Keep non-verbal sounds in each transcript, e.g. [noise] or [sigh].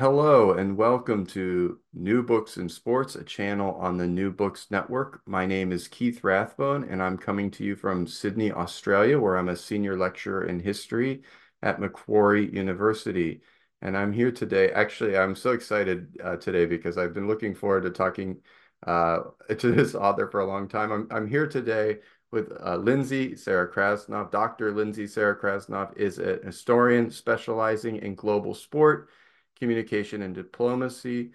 Hello and welcome to New Books in Sports, a channel on the New Books Network. My name is Keith Rathbone and I'm coming to you from Sydney, Australia, where I'm a senior lecturer in history at Macquarie University. And I'm here today. Actually, I'm so excited uh, today because I've been looking forward to talking uh, [laughs] to this author for a long time. I'm, I'm here today with uh, Lindsay Sarah Krasnoff. Dr. Lindsay Sarah Krasnoff is a historian specializing in global sport communication and diplomacy.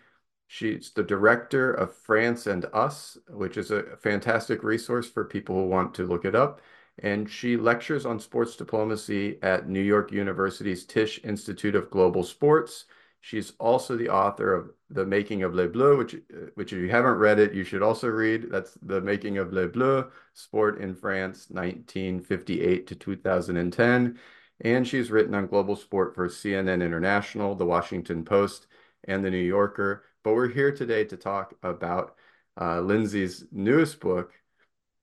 She's the director of France and Us, which is a fantastic resource for people who want to look it up. And she lectures on sports diplomacy at New York University's Tisch Institute of Global Sports. She's also the author of The Making of Les Bleus, which, which if you haven't read it, you should also read. That's The Making of Les Bleus, Sport in France, 1958 to 2010 and she's written on global sport for CNN International, The Washington Post, and The New Yorker. But we're here today to talk about uh, Lindsay's newest book,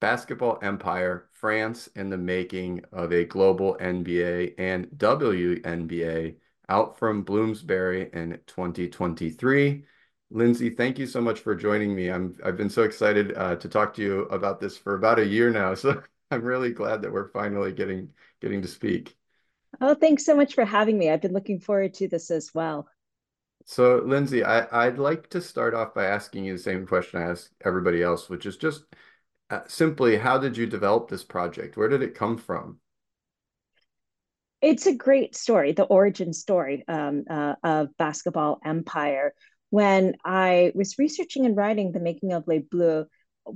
Basketball Empire France and the Making of a Global NBA and WNBA, out from Bloomsbury in 2023. Lindsay, thank you so much for joining me. I'm I've been so excited uh, to talk to you about this for about a year now. [laughs] So I'm really glad that we're finally getting getting to speak. Oh, thanks so much for having me. I've been looking forward to this as well. So, Lindsay, I, I'd like to start off by asking you the same question I ask everybody else, which is just uh, simply how did you develop this project? Where did it come from? It's a great story, the origin story um, uh, of Basketball Empire. When I was researching and writing the making of Les Bleus,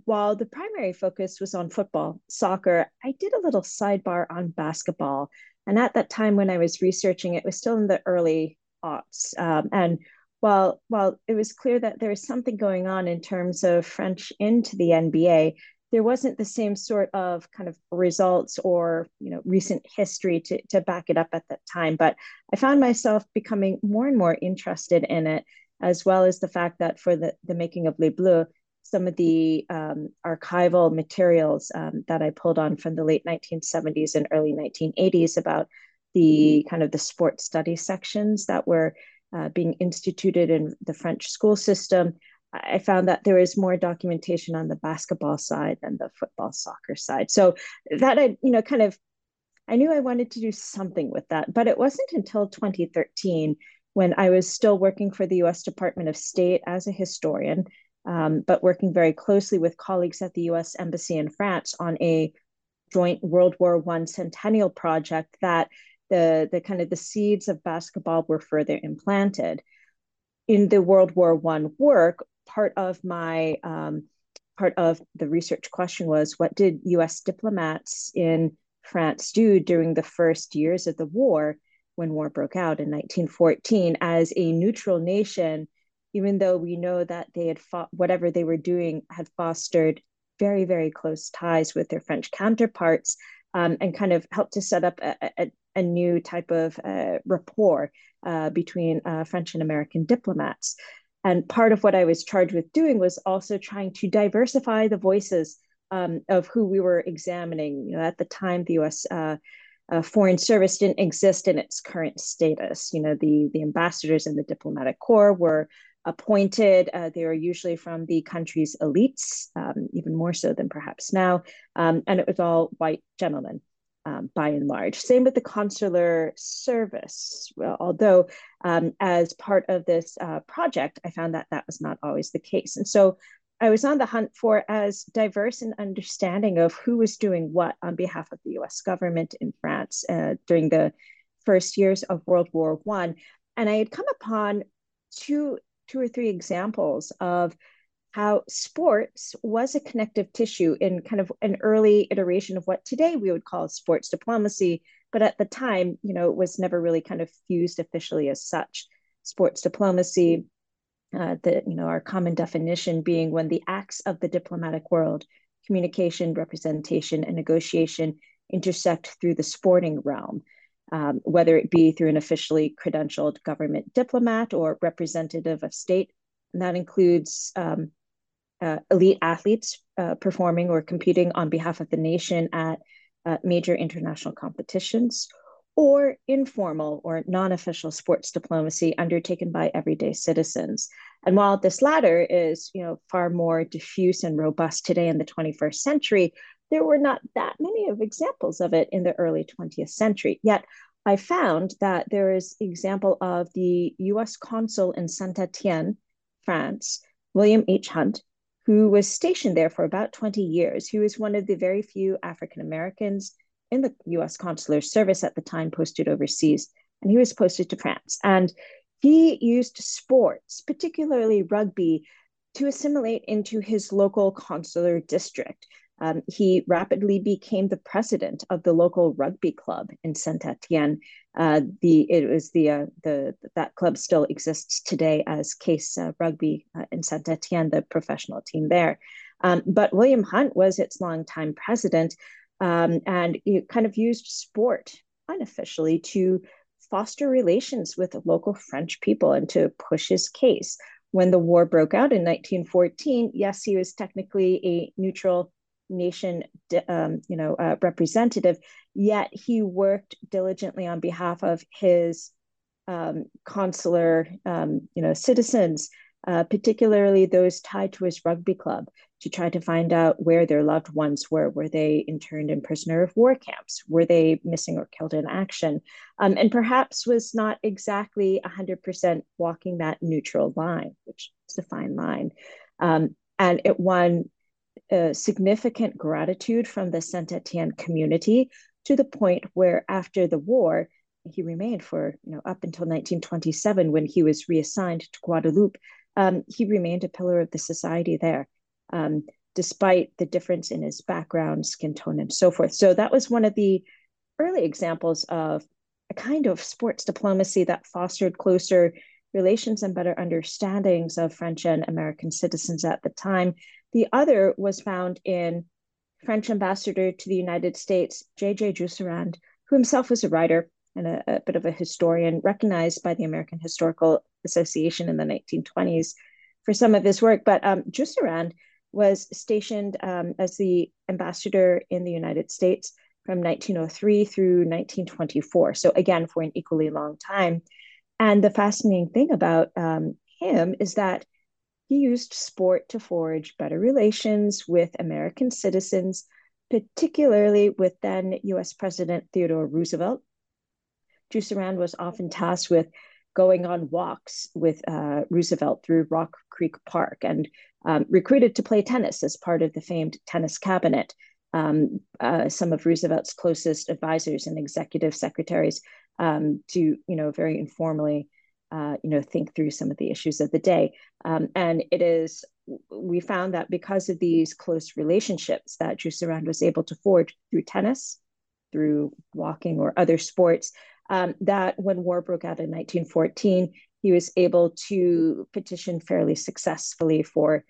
while the primary focus was on football, soccer, I did a little sidebar on basketball and at that time, when I was researching, it was still in the early aughts. Um, and while while it was clear that there was something going on in terms of French into the NBA, there wasn't the same sort of kind of results or you know recent history to, to back it up at that time. But I found myself becoming more and more interested in it, as well as the fact that for the, the making of Les Bleus, some of the um, archival materials um, that I pulled on from the late 1970s and early 1980s about the kind of the sports study sections that were uh, being instituted in the French school system. I found that there is more documentation on the basketball side than the football soccer side. So that I, you know, kind of, I knew I wanted to do something with that, but it wasn't until 2013 when I was still working for the US Department of State as a historian um, but working very closely with colleagues at the US Embassy in France on a joint World War One centennial project that the, the kind of the seeds of basketball were further implanted. In the World War One work, part of my um, part of the research question was what did US diplomats in France do during the first years of the war when war broke out in 1914 as a neutral nation even though we know that they had fought whatever they were doing had fostered very very close ties with their french counterparts um, and kind of helped to set up a, a, a new type of uh, rapport uh, between uh, French and American diplomats. And part of what I was charged with doing was also trying to diversify the voices um, of who we were examining. You know, at the time, the U.S. Uh, uh, foreign service didn't exist in its current status. You know, the the ambassadors and the diplomatic corps were appointed. Uh, they were usually from the country's elites, um, even more so than perhaps now, um, and it was all white gentlemen. Um, by and large. Same with the consular service. Well, although, um, as part of this uh, project, I found that that was not always the case. And so I was on the hunt for as diverse an understanding of who was doing what on behalf of the US government in France uh, during the first years of World War One. And I had come upon two, two or three examples of how sports was a connective tissue in kind of an early iteration of what today we would call sports diplomacy. But at the time, you know, it was never really kind of fused officially as such. Sports diplomacy uh, the you know our common definition being when the acts of the diplomatic world communication representation and negotiation intersect through the sporting realm um, whether it be through an officially credentialed government diplomat or representative of state and that includes um, uh, elite athletes uh, performing or competing on behalf of the nation at uh, major international competitions or informal or non official sports diplomacy undertaken by everyday citizens. And while this latter is you know, far more diffuse and robust today in the 21st century, there were not that many of examples of it in the early 20th century. Yet I found that there is example of the US consul in Saint Etienne, France, William H. Hunt, who was stationed there for about 20 years. He was one of the very few African Americans in the US consular service at the time posted overseas, and he was posted to France. And he used sports, particularly rugby, to assimilate into his local consular district. Um, he rapidly became the president of the local rugby club in Saint Etienne. Uh, the it was the uh, the that club still exists today as Case uh, Rugby uh, in Saint Etienne, the professional team there. Um, but William Hunt was its longtime president, um, and it kind of used sport unofficially to foster relations with local French people and to push his case. When the war broke out in 1914, yes, he was technically a neutral nation, um, you know, uh, representative. Yet he worked diligently on behalf of his um, consular, um, you know, citizens, uh, particularly those tied to his rugby club to try to find out where their loved ones were. Were they interned in prisoner of war camps? Were they missing or killed in action? Um, and perhaps was not exactly 100% walking that neutral line, which is a fine line. Um, and it won significant gratitude from the Saint Etienne community to the point where after the war, he remained for you know up until 1927 when he was reassigned to Guadeloupe. Um, he remained a pillar of the society there um, despite the difference in his background, skin tone, and so forth. So that was one of the early examples of a kind of sports diplomacy that fostered closer relations and better understandings of French and American citizens at the time. The other was found in French ambassador to the United States, J.J. Jusserand, who himself was a writer and a, a, bit of a historian, recognized by the American Historical Association in the 1920s for some of his work. But um, Jusserand was stationed um, as the ambassador in the United States from 1903 through 1924. So, again, for an equally long time. And the fascinating thing about um, him is that he used sport to forge better relations with American citizens, particularly with then US President Theodore Roosevelt. Jusserand was often tasked with going on walks with uh, Roosevelt through Rock Creek Park and um, recruited to play tennis as part of the famed tennis cabinet. Um, uh, some of Roosevelt's closest advisors and executive secretaries um, to, you know, very informally, uh, you know, think through some of the issues of the day. Um, and it is, we found that because of these close relationships that Jusserand was able to forge through tennis, through walking or other sports, um, that when war broke out in 1914, he was able to petition fairly successfully for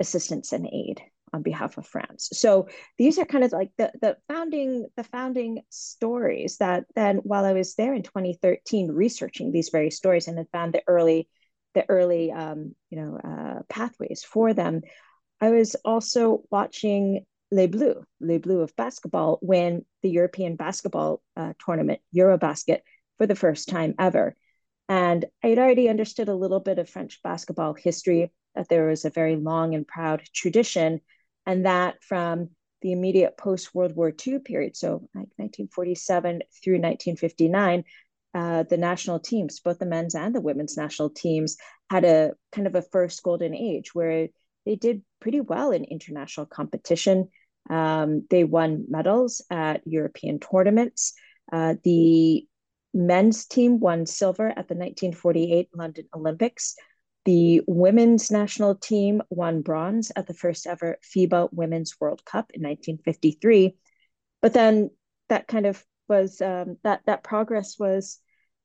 assistance and aid on behalf of France. So these are kind of like the the founding the founding stories that then while I was there in 2013 researching these very stories and had found the early the early um, you know uh, pathways for them, I was also watching Les Bleus, Les Bleus of basketball, win the European basketball uh, tournament, Eurobasket, for the first time ever. And I had already understood a little bit of French basketball history, that there was a very long and proud tradition, and that from the immediate post World War II period, so like 1947 through 1959, uh, the national teams, both the men's and the women's national teams, had a kind of a first golden age where they did pretty well in international competition. Um, they won medals at European tournaments. Uh, the men's team won silver at the 1948 London Olympics. The women's national team won bronze at the first ever FIBA Women's World Cup in 1953. But then that kind of was um, that that progress was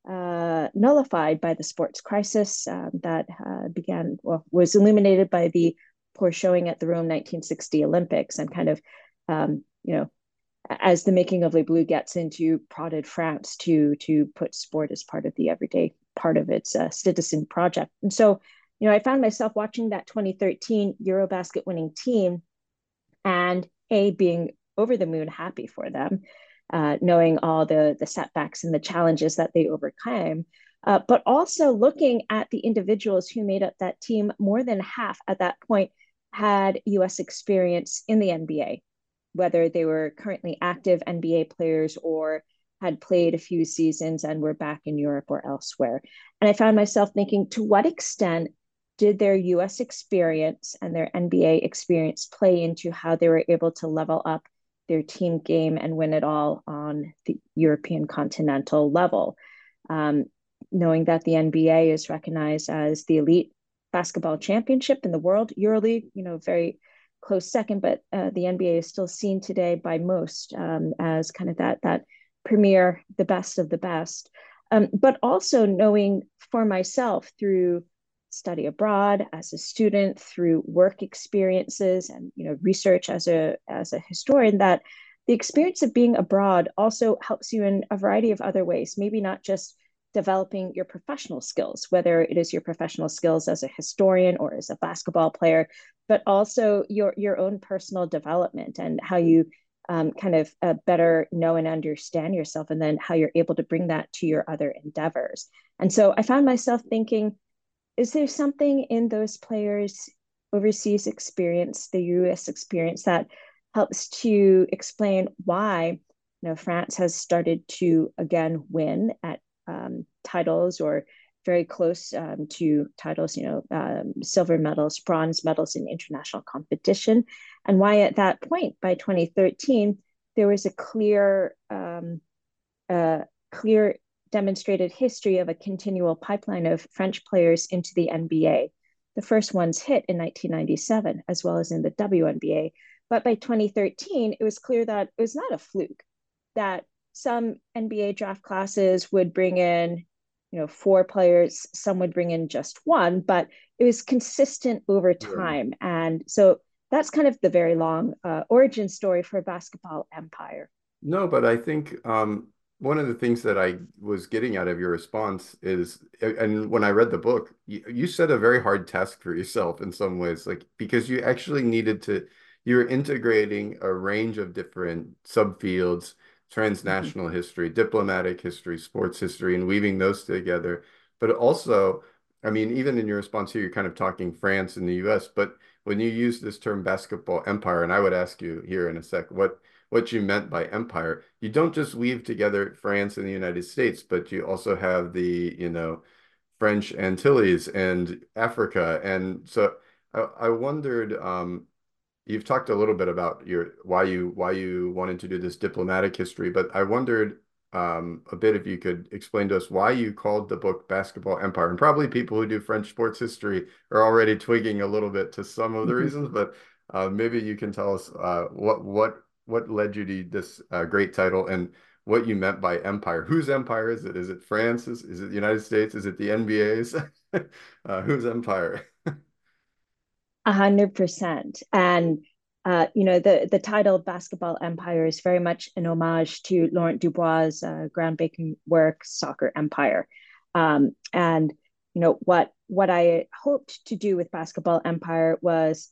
uh, nullified by the sports crisis um, that uh, began well, was illuminated by the poor showing at the Rome 1960 Olympics and kind of um, you know as the making of Les Bleus gets into prodded France to to put sport as part of the everyday part of its uh, citizen project. And so, you know, I found myself watching that 2013 Eurobasket winning team and A, being over the moon happy for them, uh, knowing all the, the setbacks and the challenges that they overcame, uh, but also looking at the individuals who made up that team. More than half at that point had US experience in the NBA whether they were currently active NBA players or had played a few seasons and were back in Europe or elsewhere. And I found myself thinking, to what extent did their US experience and their NBA experience play into how they were able to level up their team game and win it all on the European continental level? Um, knowing that the NBA is recognized as the elite basketball championship in the world, EuroLeague, you know, very close second, but uh, the NBA is still seen today by most um, as kind of that that premier, the best of the best. Um, but also knowing for myself through study abroad as a student, through work experiences and you know research as a as a historian that the experience of being abroad also helps you in a variety of other ways. Maybe not just developing your professional skills, whether it is your professional skills as a historian or as a basketball player, but also your your own personal development and how you um, kind of uh, better know and understand yourself, and then how you're able to bring that to your other endeavors. And so I found myself thinking, is there something in those players' overseas experience, the U.S. experience, that helps to explain why you know France has started to again win at um, titles or very close um, to titles, you know, um, silver medals, bronze medals in international competition. And why at that point, by 2013, there was a clear, um, uh, clear demonstrated history of a continual pipeline of French players into the NBA. The first ones hit in 1997, as well as in the WNBA. But by 2013, it was clear that it was not a fluke, that some NBA draft classes would bring in, you know, four players, some would bring in just one, but it was consistent over time. Yeah. And so that's kind of the very long uh, origin story for a basketball empire. No, but I think um, one of the things that I was getting out of your response is, and when I read the book, you, you set a very hard task for yourself in some ways, like because you actually needed to, you're integrating a range of different subfields transnational mm-hmm. history, diplomatic history, sports history, and weaving those together. But also, I mean, even in your response here, you're kind of talking France and the US, but when you use this term basketball empire, and I would ask you here in a sec what what you meant by empire, you don't just weave together France and the United States, but you also have the, you know, French Antilles and Africa. And so I, I wondered, um, you've talked a little bit about your why you why you wanted to do this diplomatic history, but I wondered um, a bit if you could explain to us why you called the book Basketball Empire. And probably people who do French sports history are already twigging a little bit to some of the mm-hmm. reasons, but uh, maybe you can tell us uh, what what what led you to this uh, great title and what you meant by empire. Whose empire is it? Is it France's? Is it the United States? Is it the NBA's? [laughs] Uh, whose empire? A hundred percent. And uh, you know, the the title Basketball Empire is very much an homage to Laurent Dubois' uh, groundbreaking work, Soccer Empire. Um, and you know what what I hoped to do with Basketball Empire was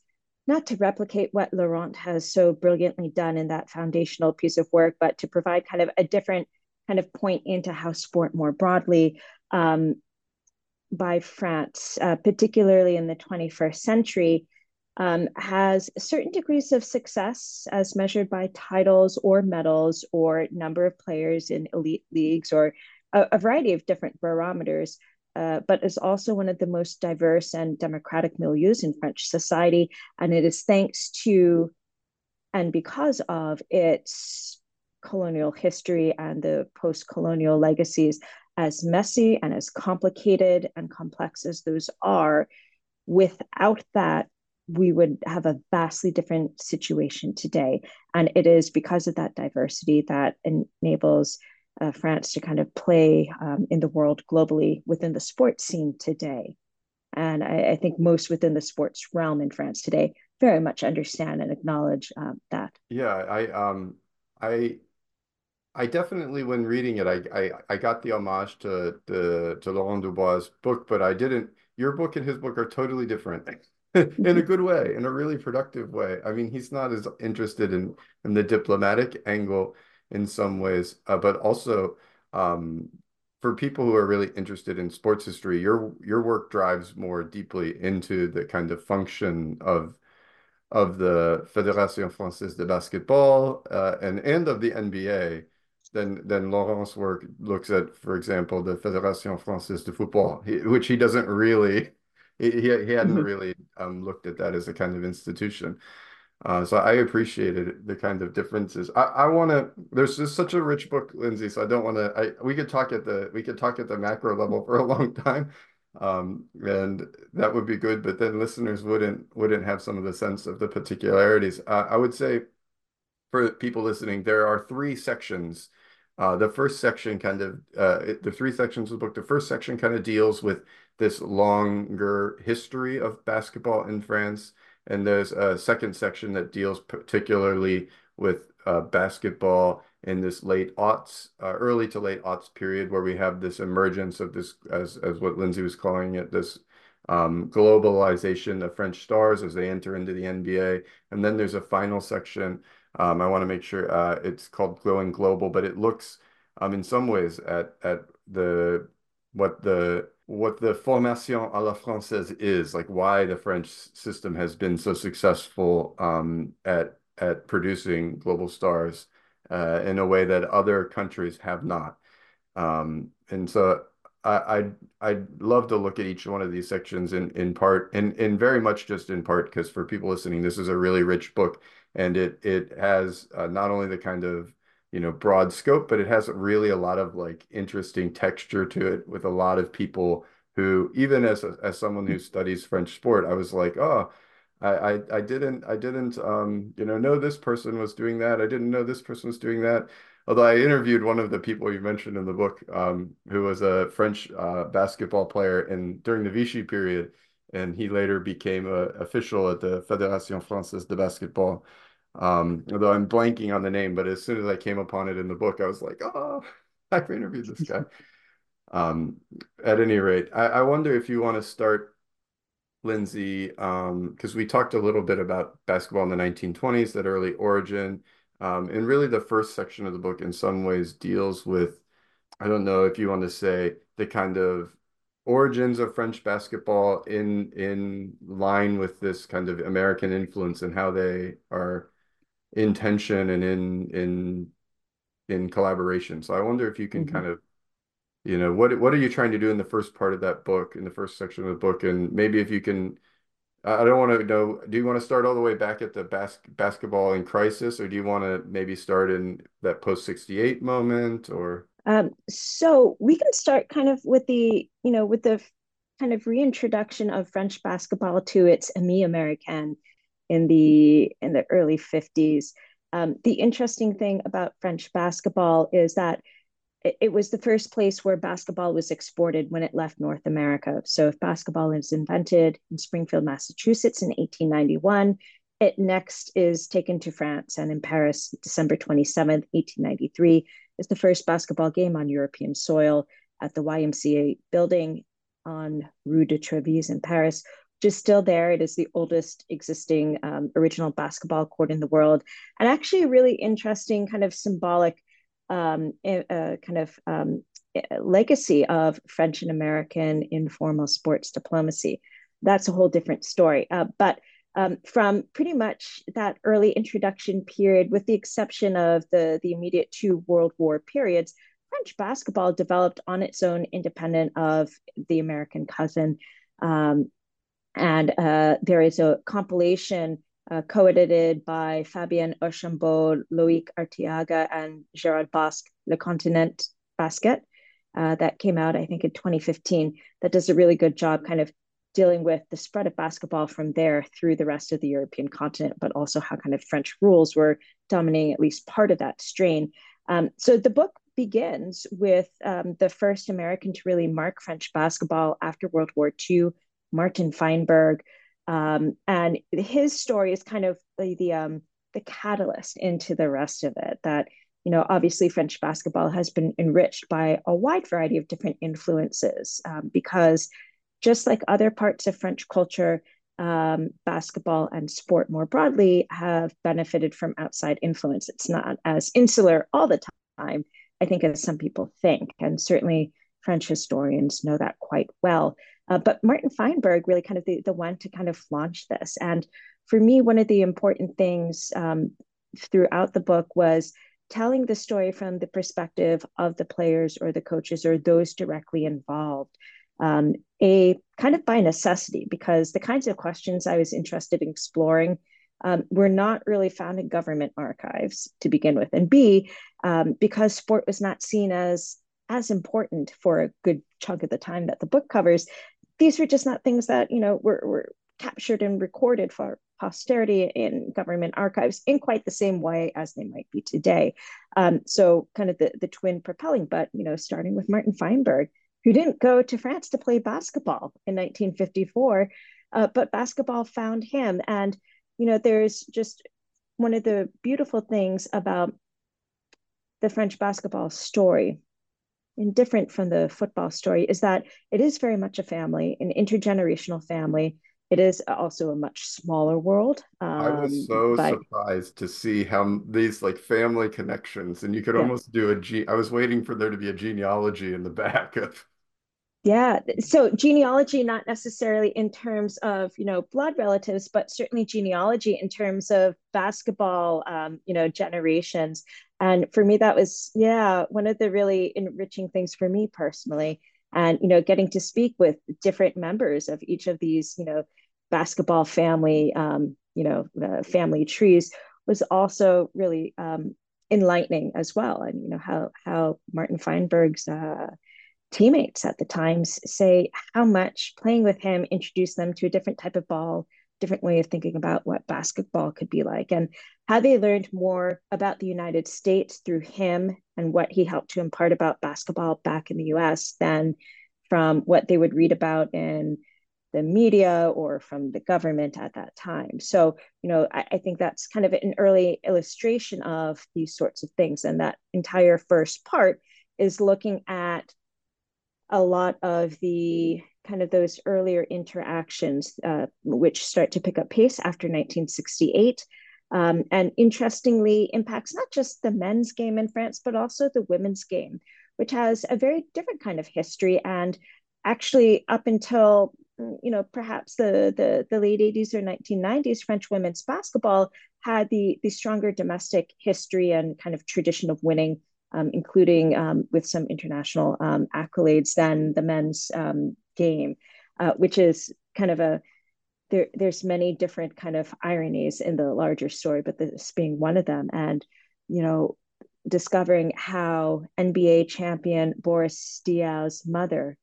not to replicate what Laurent has so brilliantly done in that foundational piece of work, but to provide kind of a different kind of point into how sport more broadly um, by France, uh, particularly in the 21st century, um, has certain degrees of success as measured by titles or medals or number of players in elite leagues or a, a variety of different barometers. Uh, but is also one of the most diverse and democratic milieus in French society. And it is thanks to and because of its colonial history and the post colonial legacies, as messy and as complicated and complex as those are, without that, we would have a vastly different situation today. And it is because of that diversity that enables uh, France to kind of play um, in the world globally within the sports scene today. And I, I, think most within the sports realm in France today very much understand and acknowledge um, that. Yeah, I um, I I definitely, when reading it, I, I I got the homage to the to Laurent Dubois' book, but I didn't. Your book and his book are totally different. [laughs] in a [laughs] good way, in a really productive way. I mean, he's not as interested in in the diplomatic angle in some ways, uh, but also um, for people who are really interested in sports history, your your work drives more deeply into the kind of function of of the Fédération Française de Basketball uh, and and of the NBA than than Laurent's work looks at, for example, the Fédération Française de Football, he, which he doesn't really he he, he hadn't mm-hmm. really um, looked at that as a kind of institution. Uh, so I appreciated the kind of differences. I, I want to. There's just such a rich book, Lindsay. So I don't want to. I we could talk at the we could talk at the macro level for a long time, um, and that would be good. But then listeners wouldn't wouldn't have some of the sense of the particularities. Uh, I would say, for people listening, there are three sections. Uh, the first section kind of uh, the three sections of the book. The first section kind of deals with this longer history of basketball in France. And there's a second section that deals particularly with uh, basketball in this late aughts, uh, early to late aughts period, where we have this emergence of this, as as what Lindsay was calling it, this um, globalization of French stars as they enter into the NBA. And then there's a final section. Um, I want to make sure uh, it's called Glowing Global, but it looks um, in some ways at at the what the what the formation à la française is, like why the French system has been so successful um, at at producing global stars uh, in a way that other countries have not. Um, and so I, I'd I'd love to look at each one of these sections in in part and and very much just in part because for people listening, this is a really rich book and it it has uh, not only the kind of you know broad scope but it has really a lot of like interesting texture to it with a lot of people who even as a, as someone who studies french sport i was like oh I, I didn't i didn't um you know know this person was doing that. I didn't know this person was doing that. Although i interviewed one of the people you mentioned in the book um who was a french uh, basketball player in during the vichy period and he later became a official at the fédération française de basketball um, although I'm blanking on the name, but as soon as I came upon it in the book, I was like, oh, [laughs] I've interviewed this guy. um, at any rate, I, I wonder if you want to start, Lindsay, because um, we talked a little bit about basketball in the 1920s, that early origin. Um, and really, the first section of the book, in some ways, deals with, I don't know if you want to say, the kind of origins of French basketball in in line with this kind of American influence and how they are in tension and in in in collaboration. So I wonder if you can mm-hmm. kind of you know what what are you trying to do in the first part of that book in the first section of the book and maybe if you can I don't want to know do you want to start all the way back at the bas- basketball in crisis or do you want to maybe start in that post 68 moment or um, so we can start kind of with the you know with the kind of reintroduction of French basketball to its ami americain in the in the early 50s. Um, the interesting thing about French basketball is that it, it, was the first place where basketball was exported when it left North America. So if basketball is invented in Springfield, Massachusetts in 1891, it next is taken to France and in Paris, December 27th, 1893, is the first basketball game on European soil at the YMCA building on Rue de Trevise in Paris, which is still there. It is the oldest existing um, original basketball court in the world, and actually a really interesting kind of symbolic um, uh, kind of um, legacy of French and American informal sports diplomacy. That's a whole different story. Uh, but um, from pretty much that early introduction period, with the exception of the, the immediate two World War periods, French basketball developed on its own, independent of the American cousin. Um, and uh, there is a compilation uh, co-edited by Fabien Archambault, Loic Artiaga, and Gerard Bosc, Le Continent Basket, uh, that came out, I think, in 2015, that does a really good job kind of dealing with the spread of basketball from there through the rest of the European continent, but also how kind of French rules were dominating at least part of that strain. Um, so the book begins with um, the first American to really mark French basketball after World War II, Martin Feinberg. Um, and his story is kind of the, the, um, the catalyst into the rest of it that you know, obviously French basketball has been enriched by a wide variety of different influences um, because just like other parts of French culture, um, basketball and sport more broadly have benefited from outside influence. It's not as insular all the time, I think, as some people think. And certainly French historians know that quite well. Uh, but Martin Feinberg really kind of the, the one to kind of launch this. And for me, one of the important things um, throughout the book was telling the story from the perspective of the players or the coaches or those directly involved um, a kind of by necessity because the kinds of questions I was interested in exploring um, were not really found in government archives to begin with, and B um, because sport was not seen as as important for a good chunk of the time that the book covers. These were just not things that you know were, were captured and recorded for posterity in government archives in quite the same way as they might be today. Um, so kind of the, the twin propelling, but you know, starting with Martin Feinberg, who didn't go to France to play basketball in 1954, uh, but basketball found him. And, you know, there's just one of the beautiful things about the French basketball story, and different from the football story, is that it is very much a family, an intergenerational family. It is also a much smaller world. Um, I was um, so but... surprised to see how these like family connections, and you could yeah. almost do a G. I was waiting for there to be a genealogy in the [laughs] back of yeah. So genealogy, not necessarily in terms of, you know, blood relatives, but certainly genealogy in terms of basketball, um, you know, generations. And for me, that was, yeah, one of the really enriching things for me personally. And, you know, getting to speak with different members of each of these, you know, basketball family, um, you know, uh, family trees was also really um, enlightening as well. And, you know, how, how Martin Feinberg's, uh, teammates at the times say how much playing with him introduced them to a different type of ball, different way of thinking about what basketball could be like, and how they learned more about the United States through him and what he helped to impart about basketball back in the US than from what they would read about in the media or from the government at that time. So, you know, I, I, think that's kind of an early illustration of these sorts of things. And that entire first part is looking at a lot of the kind of those earlier interactions, uh, which start to pick up pace after 1968. Um, and interestingly, impacts not just the men's game in France, but also the women's game, which has a very different kind of history. And actually, up until you know perhaps the the, the late 80s or 1990s, French women's basketball had the the stronger domestic history and kind of tradition of winning including um, with some international um, accolades than the men's um, game, uh, which is kind of a there. There's many different kind of ironies in the larger story, but this being one of them. And you know, discovering how NBA champion Boris Diaw's mother,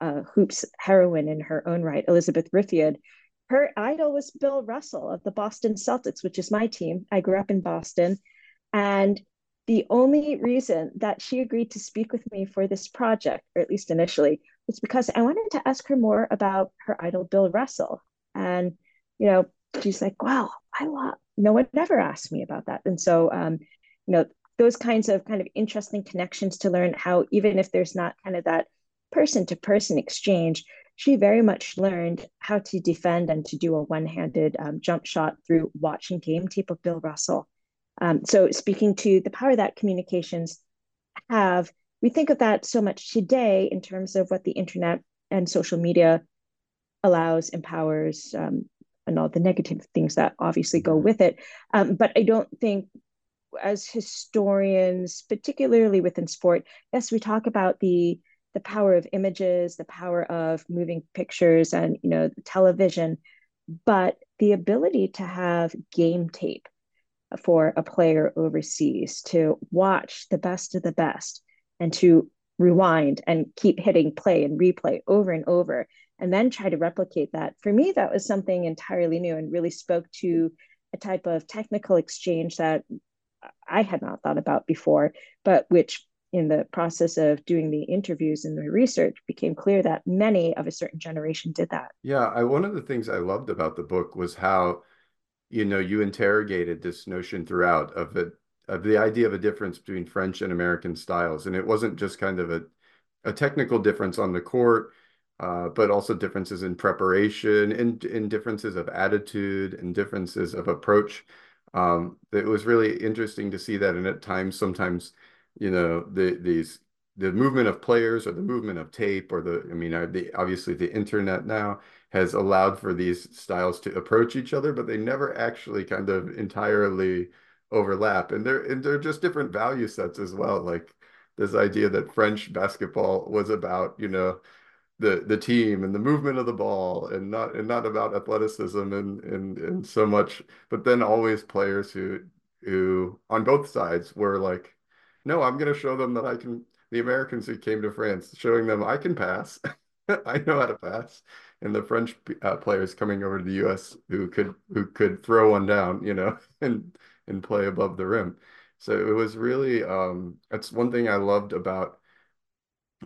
uh, hoops heroine in her own right, Elizabeth Riffiod, her idol was Bill Russell of the Boston Celtics, which is my team. I grew up in Boston. And the only reason that she agreed to speak with me for this project, or at least initially, was because I wanted to ask her more about her idol, Bill Russell. And, you know, she's like, "Wow, I love no one ever asked me about that." And so, um, you know, those kinds of kind of interesting connections to learn how even if there's not kind of that person to person exchange, she very much learned how to defend and to do a one handed um, jump shot through watching game tape of Bill Russell. Um, so, speaking to the power that communications have, we think of that so much today in terms of what the internet and social media allows, empowers, um, and all the negative things that obviously go with it. Um, but I don't think, as historians, particularly within sport, yes, we talk about the the power of images, the power of moving pictures, and you know, television, but the ability to have game tape for a player overseas to watch the best of the best and to rewind and keep hitting play and replay over and over and then try to replicate that. For me that was something entirely new and really spoke to a type of technical exchange that i had not thought about before but which in the process of doing the interviews and the research became clear that many of a certain generation did that. Yeah I, one of the things i loved about the book was how you know, you interrogated this notion throughout of it of the idea of a difference between French and American styles, and it wasn't just kind of a a technical difference on the court, uh, but also differences in preparation, and in, differences of attitude, and differences of approach. Um, it was really interesting to see that, and at times, sometimes, you know, the these the movement of players or the movement of tape or the I mean, the obviously the internet now has allowed for these styles to approach each other, but they never actually kind of entirely overlap. And they're and they're just different value sets as well. Like this idea that French basketball was about, you know, the the team and the movement of the ball and not and not about athleticism and and and so much, but then always players who who on both sides were like, no, I'm gonna show them that I can the Americans who came to France, showing them I can pass. [laughs] I know how to pass and the French uh, players coming over to the U.S. who could who could throw one down, you know, [laughs] and and play above the rim. So it was really um, that's one thing I loved about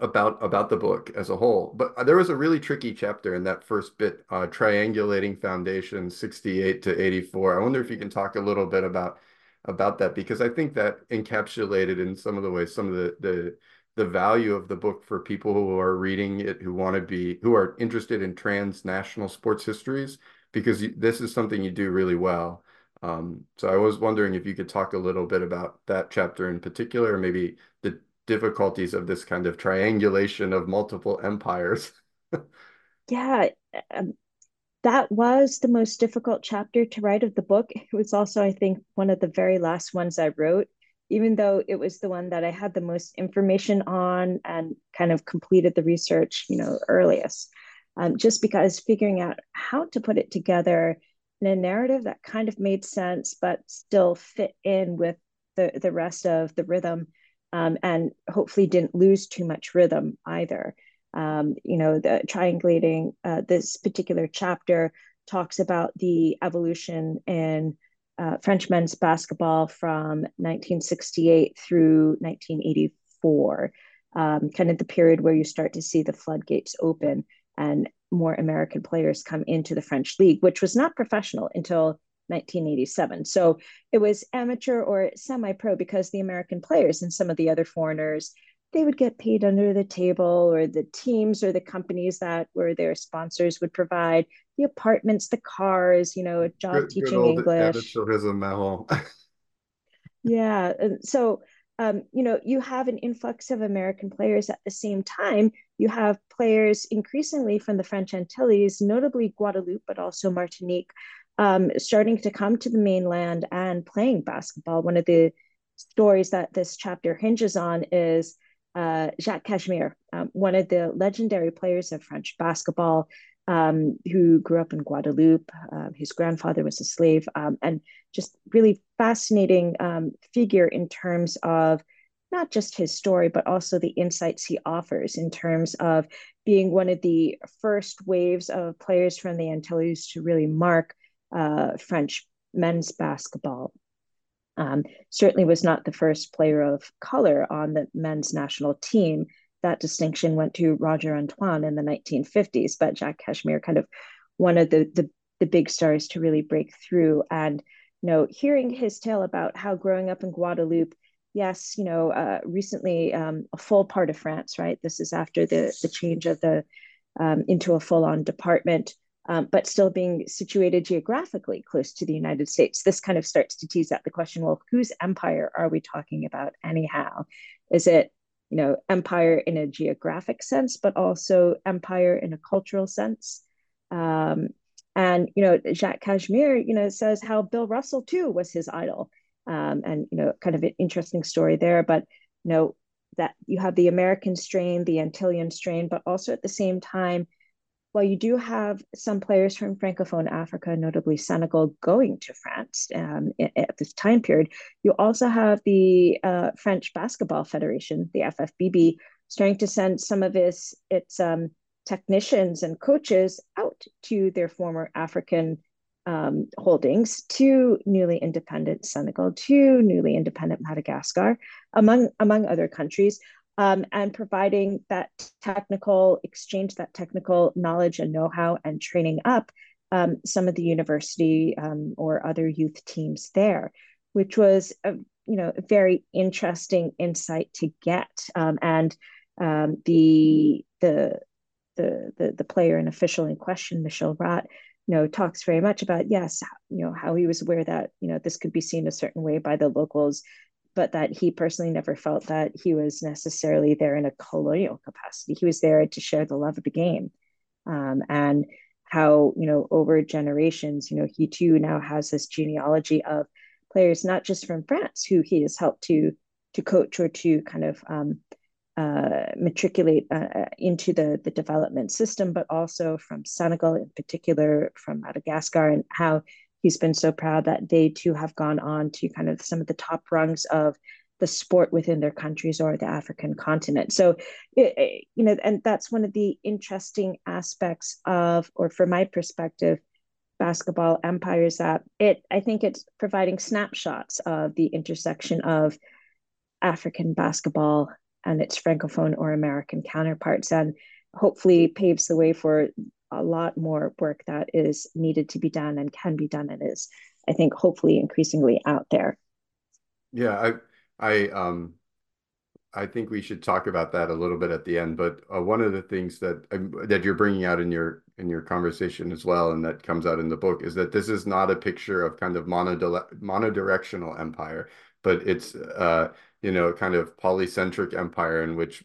about about the book as a whole. But there was a really tricky chapter in that first bit, uh, triangulating foundation 68 to 84. I wonder if you can talk a little bit about about that because I think that encapsulated in some of the ways some of the the the value of the book for people who are reading it who want to be who are interested in transnational sports histories because you, this is something you do really well. Um, so i was wondering if you could talk a little bit about that chapter in particular maybe the difficulties of this kind of triangulation of multiple empires. [laughs] Yeah um, that was the most difficult chapter to write of the book. It was also i think one of the very last ones i wrote even though it was the one that I had the most information on and kind of completed the research, you know, earliest. Um, just because figuring out how to put it together in a narrative that kind of made sense, but still fit in with the, the rest of the rhythm um, and hopefully didn't lose too much rhythm either. Um, you know, the triangulating uh, this particular chapter talks about the evolution in uh, French men's basketball from 1968 through 1984, um, kind of the period where you start to see the floodgates open and more American players come into the French league, which was not professional until 1987. So it was amateur or semi pro because the American players and some of the other foreigners they would get paid under the table or the teams or the companies that were their sponsors would provide. The apartments the cars you know a job good, teaching good english. [laughs] Yeah so um, you know you have an influx of american players at the same time. You have players increasingly from the french antilles notably guadeloupe but also martinique um, starting to come to the mainland and playing basketball. One of the stories that this chapter hinges on is uh, Jacques Cachemire, um, one of the legendary players of French basketball, um, who grew up in Guadeloupe. Uh, his grandfather was a slave, um, and just really fascinating um, figure in terms of not just his story, but also the insights he offers in terms of being one of the first waves of players from the Antilles to really mark uh, French men's basketball. Um, certainly was not the first player of color on the men's national team. That distinction went to Roger Antoine in the 1950s, but Jack Cachemire kind of one of the, the the big stars to really break through. And you know, hearing his tale about how growing up in Guadeloupe, yes, you know, uh, recently um, a full part of France, right? This is after the the change of the um, into a full on department. Um, but still being situated geographically close to the United States. This kind of starts to tease out the question well, whose empire are we talking about anyhow? Is it you know, empire in a geographic sense, but also empire in a cultural sense. Um, and you know, Jacques Cachemire, you know, says how Bill Russell too was his idol, um, and you know, kind of an interesting story there. But you know, that you have the American strain, the Antillean strain, but also at the same time, while you do have some players from Francophone Africa, notably Senegal, going to France um, at this time period, you also have the uh, French Basketball Federation, the FFBB, starting to send some of its its um, technicians and coaches out to their former African um, holdings, to newly independent Senegal, to newly independent Madagascar, among among other countries, um, and providing that technical exchange, that technical knowledge and know-how and training up um, some of the university um, or other youth teams there, which was a you know very interesting insight to get. Um, and um, the, the the the the player and official in question, Michel Rat, you know, talks very much about yes, you know, how he was aware that you know this could be seen a certain way by the locals but that he personally never felt that he was necessarily there in a colonial capacity. He was there to share the love of the game. Um, and how, you know, over generations, you know, he too now has this genealogy of players, not just from France, who he has helped to to coach or to kind of um, uh, matriculate uh, uh into the, the development system, but also from Senegal in particular, from Madagascar, and how he's been so proud that they too have gone on to kind of some of the top rungs of the sport within their countries or the African continent. So, it, you know, and that's one of the interesting aspects of, or from my perspective, basketball empires that it, I think it's providing snapshots of the intersection of African basketball and its Francophone or American counterparts, and hopefully paves the way for a lot more work that is needed to be done and can be done and is i think hopefully increasingly out there. Yeah i i um i think we should talk about that a little bit at the end but uh, one of the things that um, that you're bringing out in your in your conversation as well and that comes out in the book is that this is not a picture of kind of monodirectional empire but it's uh you know kind of polycentric empire in which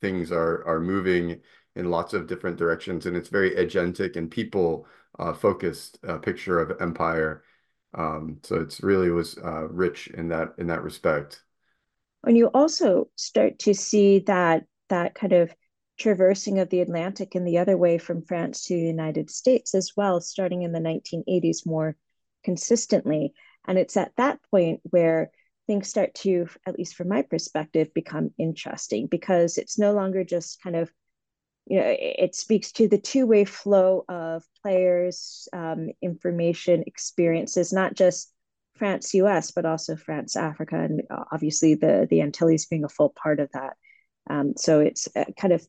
things are are moving in lots of different directions, and it's very agentic and people uh, focused uh, picture of empire. Um, so it's really was uh, rich in that in that respect. And you also start to see that that kind of traversing of the Atlantic and the other way from France to the United States as well, starting in the 1980s more consistently. And it's at that point where things start to, at least from my perspective, become interesting because it's no longer just kind of you know, it speaks to the two-way flow of players, um, information, experiences, not just France, US, but also France, Africa, and obviously the the Antilles being a full part of that. Um, so it's uh, kind of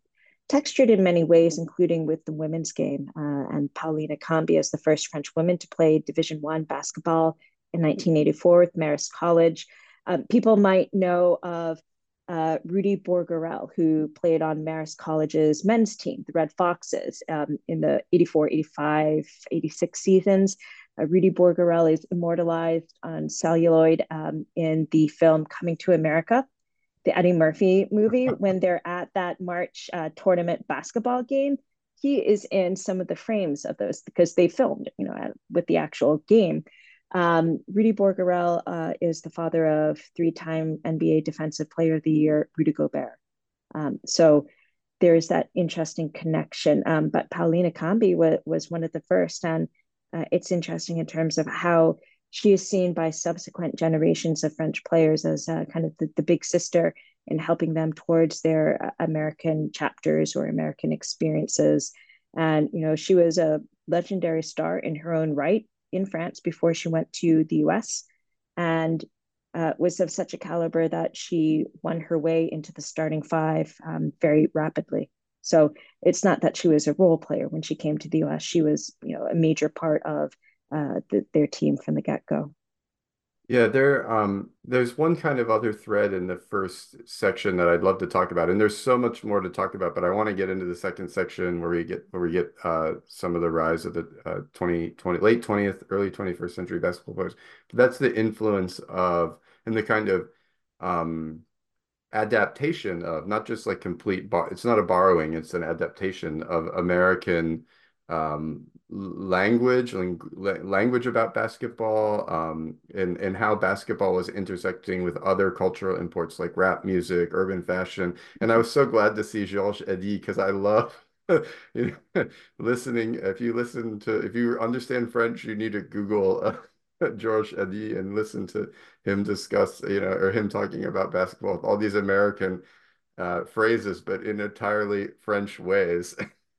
textured in many ways, including with the women's game. Uh, and Paoline Ekambi as the first French woman to play Division One basketball in 1984 with Marist College. Um, people might know of uh, Rudy Bourgarel, who played on Marist College's men's team, the Red Foxes, um, in the 84, 85, 86 seasons. Uh, Rudy Bourgarel is immortalized on celluloid um, in the film Coming to America, the Eddie Murphy movie, [laughs] when they're at that March uh, tournament basketball game. He is in some of the frames of those because they filmed, you know, with the actual game. Um, Rudy Bourgarel uh, is the father of three-time NBA Defensive Player of the Year, Rudy Gobert. Um, so there's that interesting connection. Um, but Paoline Ekambi was, was one of the first, and uh, it's interesting in terms of how she is seen by subsequent generations of French players as uh, kind of the, the big sister in helping them towards their uh, American chapters or American experiences. And you know, she was a legendary star in her own right in France before she went to the US and uh, was of such a caliber that she won her way into the starting five um, very rapidly. So it's not that she was a role player when she came to the U.S. She was, you know, a major part of uh, the, their team from the get go. Yeah, there um there's one kind of other thread in the first section that I'd love to talk about. And there's so much more to talk about, but I want to get into the second section where we get where we get uh some of the rise of the uh 20, 20 late 20th, early 21st century basketball players. But that's the influence of and the kind of um adaptation of not just like complete bar it's not a borrowing, it's an adaptation of American um, language, language about basketball, um, and and how basketball was intersecting with other cultural imports like rap music, urban fashion. And I was so glad to see George Eddy because I love [laughs] you know, [laughs] listening. If you listen to, if you understand French, you need to Google. Uh, [laughs] George Eddy and listen to him discuss, you know, or him talking about basketball with all these American uh, phrases, but in entirely French ways.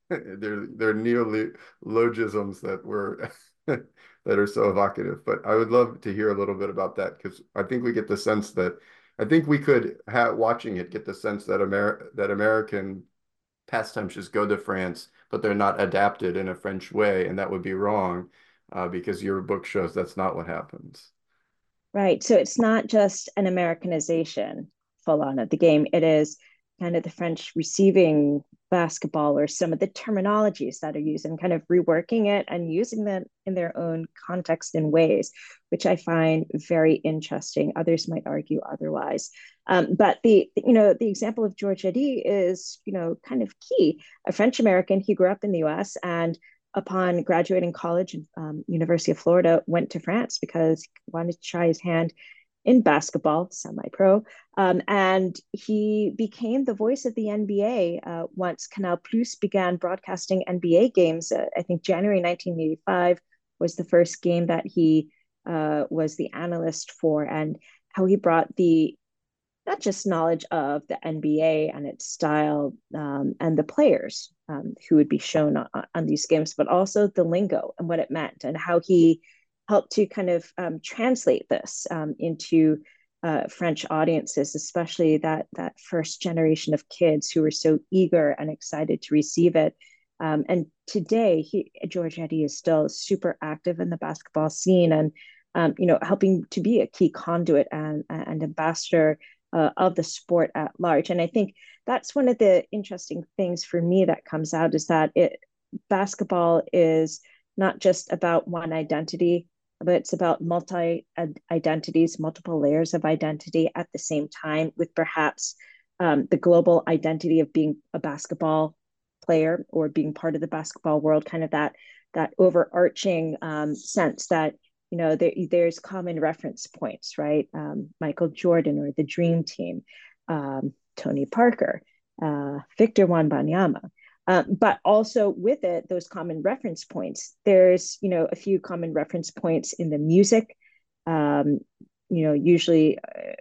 [laughs] they're they're neologisms that were [laughs] that are so evocative. But I would love to hear a little bit about that because I think we get the sense that I think we could have watching it get the sense that Amer that American pastimes just go to France, but they're not adapted in a French way, and that would be wrong uh, because your book shows that's not what happens. Right. So it's not just an Americanization full on of the game. It is kind of the French receiving basketball or some of the terminologies that are used and kind of reworking it and using them in their own context and ways, which I find very interesting. Others might argue otherwise. Um, but the you know the example of George Eddy is you know kind of key. A French American, he grew up in the U.S. and upon graduating college, um, University of Florida, went to France because he wanted to try his hand in basketball, semi-pro, um, and he became the voice of the NBA uh, once Canal Plus began broadcasting NBA games. Uh, I think January 1985 was the first game that he uh, was the analyst for, and how he brought the not just knowledge of the NBA and its style um, and the players um, who would be shown on, on, these games, but also the lingo and what it meant, and how he helped to kind of um, translate this um, into uh, French audiences, especially that that first generation of kids who were so eager and excited to receive it. Um, and today, he, George Eddy is still super active in the basketball scene, and um, you know, helping to be a key conduit and, and ambassador uh, of the sport at large. And I think that's one of the interesting things for me that comes out is that it basketball is not just about one identity but it's about multi identities, multiple layers of identity at the same time, with perhaps um, the global identity of being a basketball player or being part of the basketball world, kind of that that overarching um, sense that you know there, there's common reference points, right? Um, Michael Jordan or the Dream Team, um, Tony Parker, uh, Victor Wembanyama. Um, but also with it, those common reference points. There's, you know, a few common reference points in the music. Um, you know, usually uh,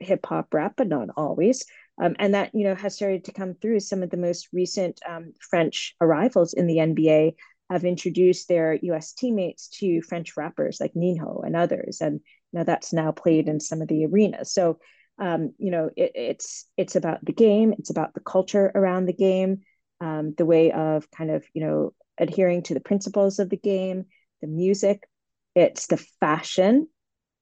hip hop, rap, but not always. Um, and that you know has started to come through. Some of the most recent um, French arrivals in the NBA have introduced their U.S. teammates to French rappers like Ninho and others, and you know that's now played in some of the arenas. So um, you know it, it's it's about the game, it's about the culture around the game um, the way of kind of you know adhering to the principles of the game the music it's the fashion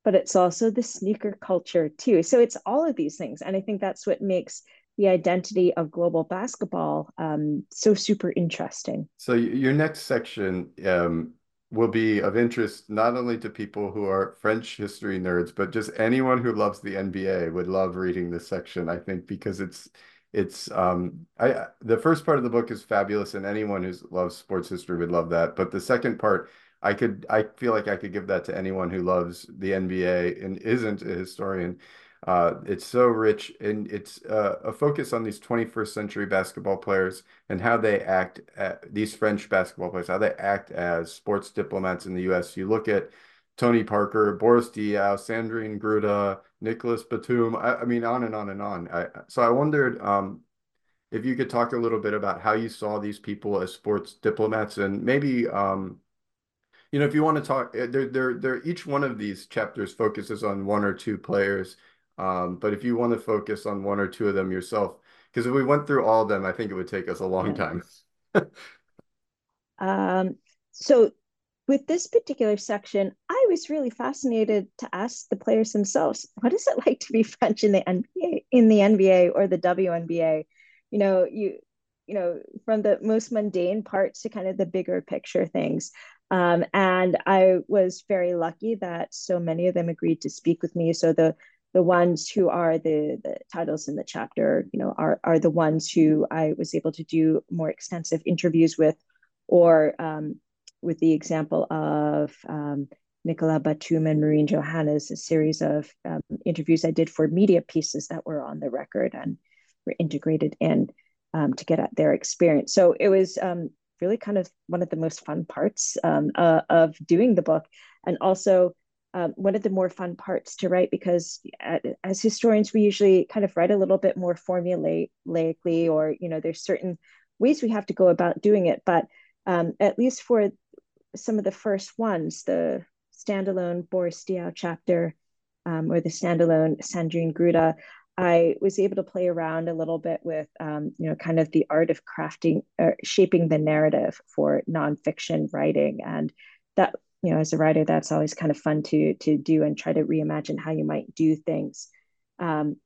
but it's also the sneaker culture too. So it's all of these things. And i think that's what makes the identity of global basketball um, so super interesting. So your next section um, will be of interest not only to people who are french history nerds but just anyone who loves the nba would love reading this section i think because it's it's um I the first part of the book is fabulous and anyone who loves sports history would love that. But the second part, I could I feel like I could give that to anyone who loves the NBA and isn't a historian. Uh, it's so rich and it's uh, a focus on these 21st century basketball players and how they act at, these French basketball players, how they act as sports diplomats in the US. You look at Tony Parker, Boris Diaw, Sandrine Gruda, Nicolas Batum. I, I, mean, on and on and on. I, so I wondered um, if you could talk a little bit about how you saw these people as sports diplomats, and maybe um, you know if you want to talk, eh, they're, they're, they're, each one of these chapters focuses on one or two players. Um, but if you want to focus on one or two of them yourself, Because if we went through all of them, I think it would take us a long yeah. time. [laughs] um, so with this particular section, I was really fascinated to ask the players themselves, what is it like to be [laughs] French in the NBA, in the NBA or the WNBA? You know, you you know, from the most mundane parts to kind of the bigger picture things. Um, and I was very lucky that so many of them agreed to speak with me. So the the ones who are the the titles in the chapter, you know, are are the ones who I was able to do more extensive interviews with, or um, with the example of um, Nicolas Batum and Marine Johannes, a series of um, interviews I did for media pieces that were on the record and were integrated in um, to get at their experience. So it was um, really kind of one of the most fun parts um, uh, of doing the book, and also um, one of the more fun parts to write because as historians we usually kind of write a little bit more formulaically, or you know there's certain ways we have to go about doing it, but um, at least for some of the first ones, the standalone Boris Diaw chapter um, or the standalone Sandrine Gruda, I was able to play around a little bit with, um, you know, kind of the art of crafting, uh, shaping the narrative for nonfiction writing, and that, you know, as a writer, that's always kind of fun to to do and try to reimagine how you might do things. Um,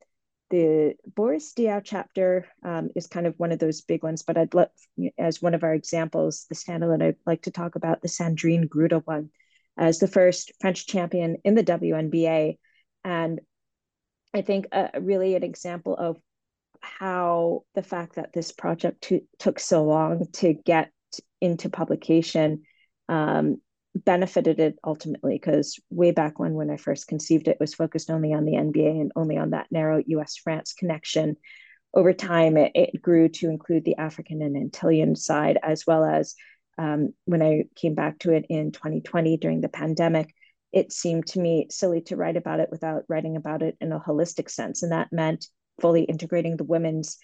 the Boris Diaw chapter um, is kind of one of those big ones, but I'd love, as one of our examples, the standalone, I'd like to talk about the Sandrine Gruda one as the first French champion in the WNBA. And I think uh, really an example of how the fact that this project took so long to get into publication um, benefited it ultimately because way back when when I first conceived it was focused only on the NBA and only on that narrow US France connection. Over time, it, it, grew to include the African and Antillean side, as well as um, when I came back to it in 2020 during the pandemic, it seemed to me silly to write about it without writing about it in a holistic sense. And that meant fully integrating the women's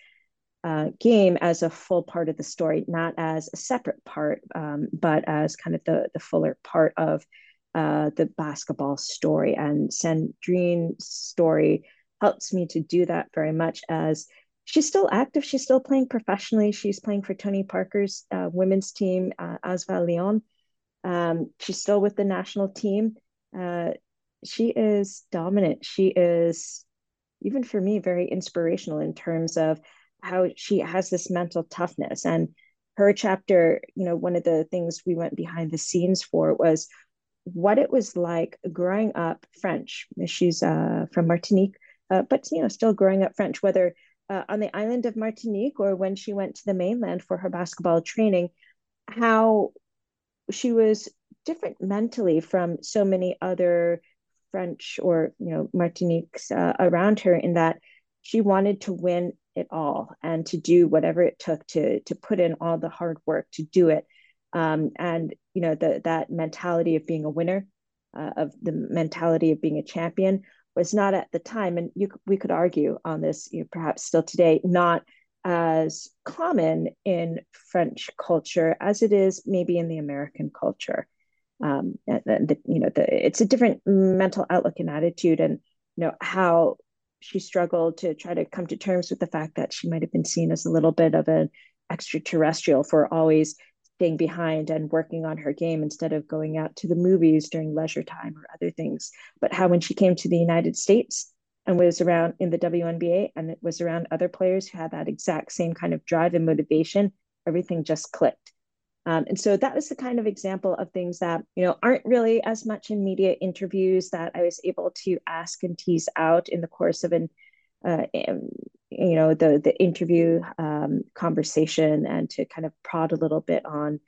uh, game as a full part of the story, not as a separate part, um, but as kind of the, the fuller part of uh, the basketball story. And Sandrine's story helps me to do that very much as she's still active. She's still playing professionally. She's playing for Tony Parker's uh, women's team, uh, Asvel Lyon. Um, she's still with the national team. Uh, she is dominant. She is, even for me, very inspirational in terms of how she has this mental toughness. And her chapter, you know, one of the things we went behind the scenes for was what it was like growing up French. She's uh, from Martinique, uh, but you know, still growing up French, whether uh, on the island of Martinique or when she went to the mainland for her basketball training, how she was different mentally from so many other French or you know Martiniques uh, around her in that she wanted to win it all and to do whatever it took to to put in all the hard work to do it. Um, and you know the, that mentality of being a winner uh, of the mentality of being a champion was not at the time. And you, we could argue on this you know, perhaps still today not as common in french culture as it is maybe in the american culture. Um, and, the, you know the, it's a different mental outlook and attitude and you know how she struggled to try to come to terms with the fact that she might have been seen as a little bit of an extraterrestrial for always staying behind and working on her game instead of going out to the movies during leisure time or other things. But how when she came to the United States and was around in the WNBA and it was around other players who had that exact same kind of drive and motivation, everything just clicked. Um, and so that was the kind of example of things that you know aren't really as much in media interviews that I was able to ask and tease out in the course of an uh, you know the the interview um, conversation and to kind of prod a little bit on.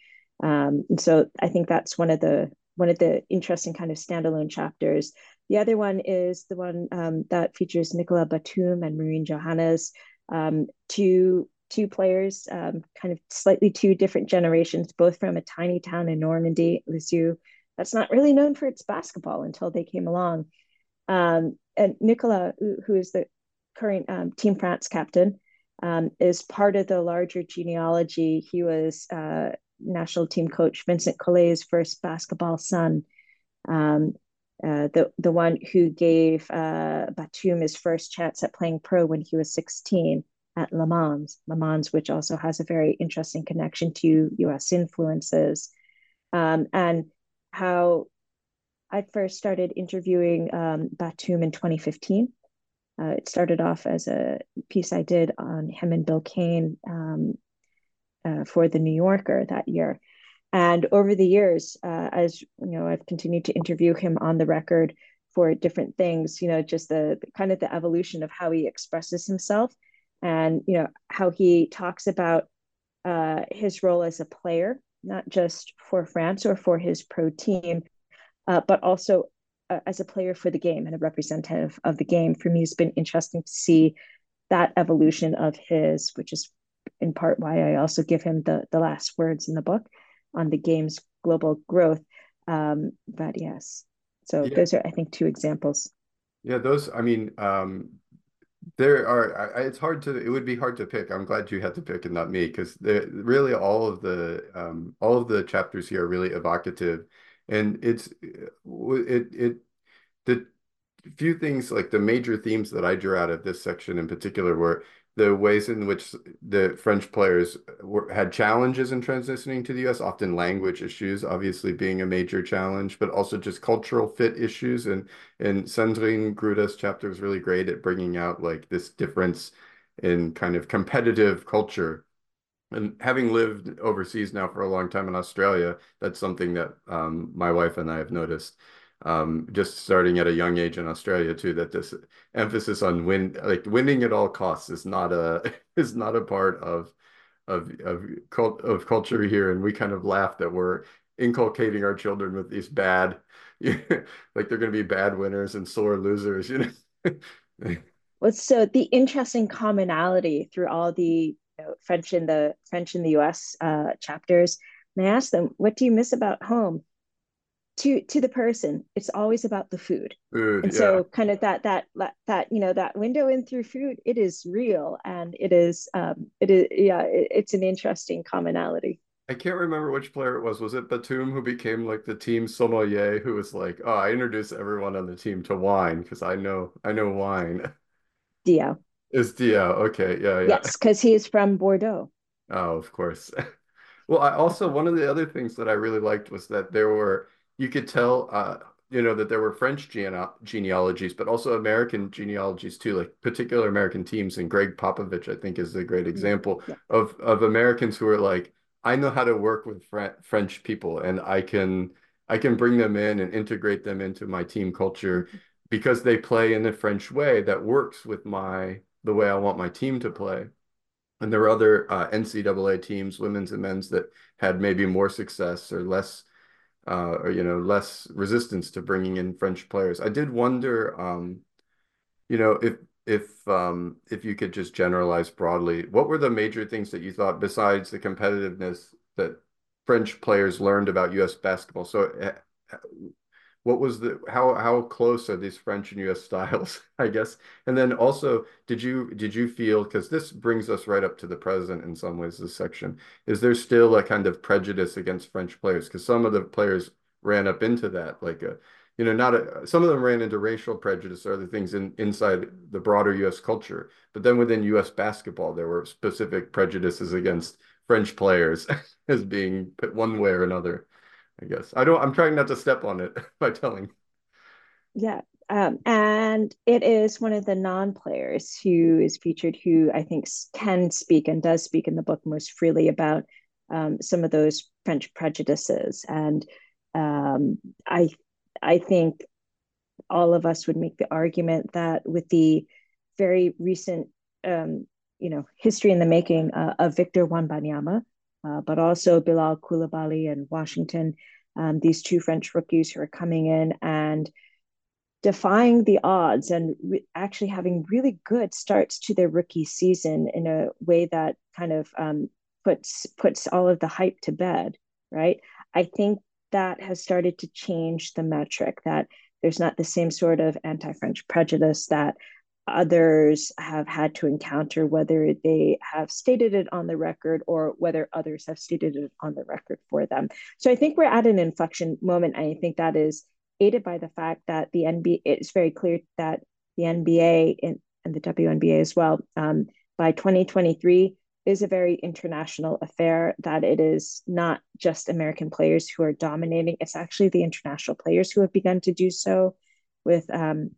Um, and so I think that's one of the one of the interesting kind of standalone chapters. The other one is the one um, that features Nicolas Batum and Marine Johannes, um, two two players, um, kind of slightly two different generations, both from a tiny town in Normandy, Lisieux, that's not really known for its basketball until they came along. Um, and Nicolas, who is the current um, Team France captain, um, is part of the larger genealogy. He was uh, national team coach Vincent Collet's first basketball son. Um, uh, the the one who gave uh, Batum his first chance at playing pro when he was 16, at Le Mans, Le Mans, which also has a very interesting connection to US influences, um, and how I first started interviewing um, Batum in 2015. Uh, it started off as a piece I did on him and Bill Kane um, uh, for the New Yorker that year. And over the years, uh, as you know, I've continued to interview him on the record for different things. You know, just the, the kind of the evolution of how he expresses himself, and you know how he talks about uh, his role as a player, not just for France or for his pro team, uh, but also uh, as a player for the game and a representative of the game. For me, it's been interesting to see that evolution of his, which is in part why I also give him the the last words in the book on the game's global growth. Um, but yes, so yeah. those are I think two examples. Yeah, those. I mean, um, there are. I, it's hard to. It would be hard to pick. I'm glad you had to pick and not me because really all of the um, all of the chapters here are really evocative, and it's uh, it it the few things like the major themes that I drew out of this section in particular were the ways in which the French players uh, were, had challenges in transitioning to the US, often language issues, obviously being a major challenge, but also just cultural fit issues. And and Sandrine Gruda's chapter was really great at bringing out like this difference in kind of competitive culture. And having lived overseas now for a long time in Australia, that's something that um, my wife and I have noticed um, just starting at a young age in Australia too, that this emphasis on win, like winning at all costs, is not a [laughs] is not a part of of of cult of culture here, and we kind of laugh that we're inculcating our children with these bad, [laughs] like they're going to be bad winners and sore losers, you know. [laughs] well, so the interesting commonality through all the you know, French in the French in the U.S. Uh, chapters, and I asked them, "What do you miss about home?" to to the person it's always about the food, food and yeah. so kind of that that that you know that window in through food it is real and it is um it is yeah it, it's an interesting commonality I can't remember which player it was. Was it Batum who became like the team sommelier who was like, "Oh, I introduce everyone on the team to wine because I know I know wine." Diaw. Is Diaw okay? Yeah, yeah. Yes, because he is from Bordeaux. Oh, of course. [laughs] well, I also one of the other things that I really liked was that there were you could tell, uh, you know, that there were French gene- genealogies, but also American genealogies too, like particular American teams. And Gregg Popovich, I think, is a great mm-hmm. example yeah. of of Americans who are like, I know how to work with Fr- French people, and I can I can bring them in and integrate them into my team culture mm-hmm. because they play in a French way that works with my the way I want my team to play. And there were other uh, NCAA teams, women's and men's, that had maybe more success or less uh, or you know less resistance to bringing in French players. I did wonder, um, you know, if if um, if you could just generalize broadly, what were the major things that you thought besides the competitiveness that French players learned about U.S. basketball? So, uh, what was the how how close are these French and U.S. [laughs] styles? I guess, and then also, did you did you feel because this brings us right up to the present in some ways? This section is there still a kind of prejudice against French players because some of the players ran up into that, like a you know not a, some of them ran into racial prejudice or other things in inside the broader U.S. culture, but then within U.S. basketball there were specific prejudices against French players [laughs] as being put one way or another. I guess I don't. I'm trying not to step on it [laughs] by telling. Yeah, um, and it is one of the non-players who is featured, who I think can speak and does speak in the book most freely about um, some of those French prejudices, and um, I I think all of us would make the argument that with the very recent, um, you know, history in the making uh, of Victor Wembanyama, uh, but also Bilal Coulibaly and Washington, um, these two French rookies who are coming in and defying the odds and re- actually having really good starts to their rookie season in a way that kind of um, puts puts all of the hype to bed, right? I think that has started to change the metric that there's not the same sort of anti-French prejudice that others have had to encounter, whether they have stated it on the record or whether others have stated it on the record for them. So I think we're at an inflection moment. And I think that is aided by the fact that the NBA, it's very clear that the NBA and, and the WNBA as well, um, by 2023 is a very international affair, that it is not just American players who are dominating, it's actually the international players who have begun to do so, with um,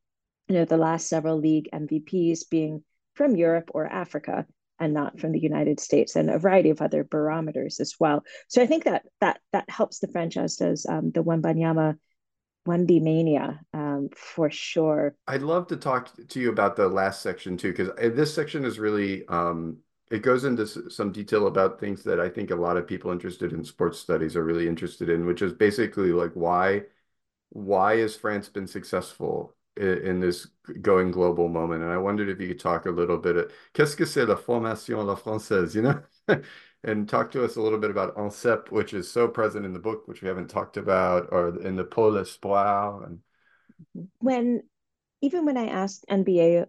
you know the last several league MVPs being from Europe or Africa and not from the United States, and a variety of other barometers as well. So I think that that that helps the franchise does um, the Wembanyama Wemby mania um, for sure. I'd love to talk to you about the last section too, because uh, this section is really um, it goes into some detail about things that I think a lot of people interested in sports studies are really interested in, which is basically like why why has France been successful in, this going global moment? And I wondered if you could talk a little bit qu'est-ce que c'est la formation la française, you know? [laughs] and talk to us a little bit about INSEP, which is so present in the book, which we haven't talked about, or in the Pôle Espoir. And when even when I asked NBA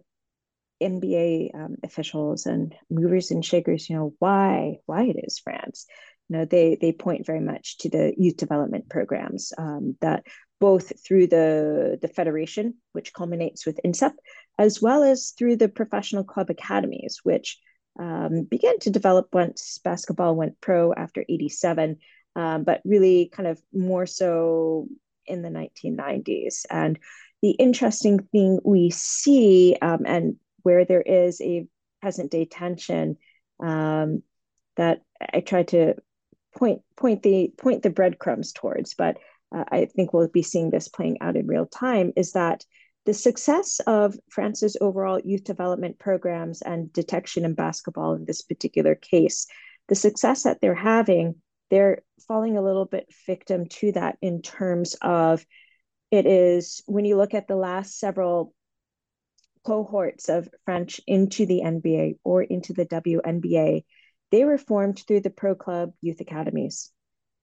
NBA um, officials and movers and shakers, you know, why why it is France. You know, they they point very much to the youth development programs um, that both through the the federation, which culminates with INSEP, as well as through the professional club academies, which um, began to develop once basketball went pro after '87, um, but really kind of more so in the 1990s. And the interesting thing we see, um, and where there is a present day tension um, that I try to point point the point the breadcrumbs towards, but uh, I think we'll be seeing this playing out in real time. Is that the success of France's overall youth development programs and detection in basketball in this particular case, the success that they're having, they're falling a little bit victim to that in terms of it is when you look at the last several cohorts of French into the NBA or into the WNBA, they were formed through the Pro Club Youth Academies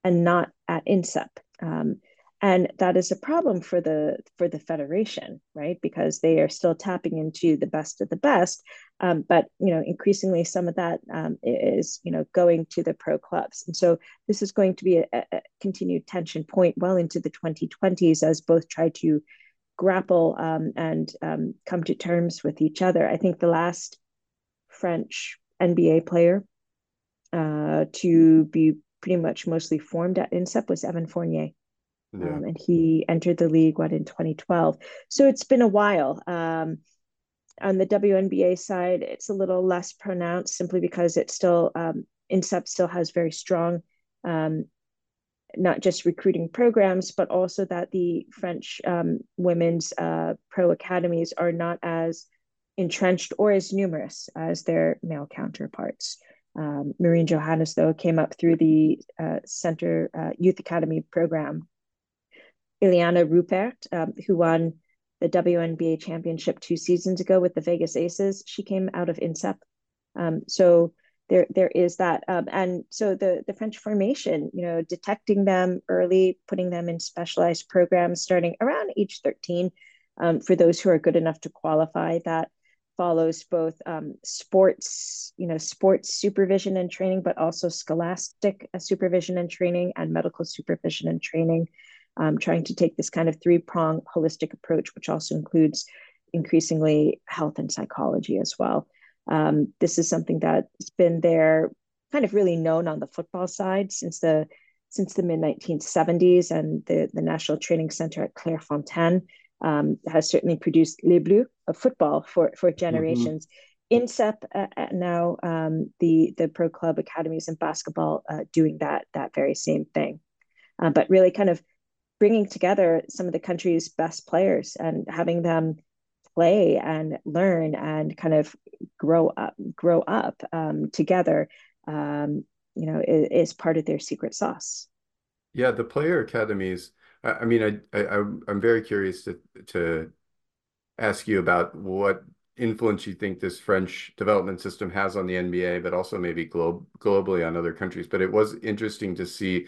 and not at INSEP. Um, and that is a problem for the for the federation, right? Because they are still tapping into the best of the best, um, but you know, increasingly some of that um, is you know going to the pro clubs, and so this is going to be a, a continued tension point well into the 2020s as both try to grapple um, and um, come to terms with each other. I think the last French NBA player uh, to be pretty much mostly formed at INSEP was Evan Fournier. Yeah. Um, and he entered the league what in 2012 so it's been a while um, on the WNBA side it's a little less pronounced simply because it's still um, INSEP still has very strong um, not just recruiting programs, but also that the French um, women's uh, pro academies are not as entrenched or as numerous as their male counterparts. Um, Marine Johannes, though, came up through the uh, Center uh, Youth Academy program. Iliana Rupert, um, who won the WNBA championship two seasons ago with the Vegas Aces, she came out of INSEP. Um, so there there is that um, and so the the french formation you know detecting them early putting them in specialized programs starting around age 13 um, for those who are good enough to qualify that follows both um, sports you know sports supervision and training but also scholastic uh, supervision and training and medical supervision and training. Um, trying to take this kind of three prong holistic approach which also includes increasingly health and psychology as well. Um, this is something that's been there, kind of really known on the football side since the since the mid 1970s, and the the National Training Center at Clairefontaine um, has certainly produced Les Bleus of football for for mm-hmm. generations. Mm-hmm. INSEP uh, uh, now um, the the pro club academies in basketball uh, doing that that very same thing, uh, but really kind of bringing together some of the country's best players and having them play and learn and kind of grow up grow up um, together um, you know is, is, part of their secret sauce yeah the player academies i, mean I, I i'm very curious to to ask you about what influence you think this french development system has on the nba but also maybe globe globally on other countries but it was interesting to see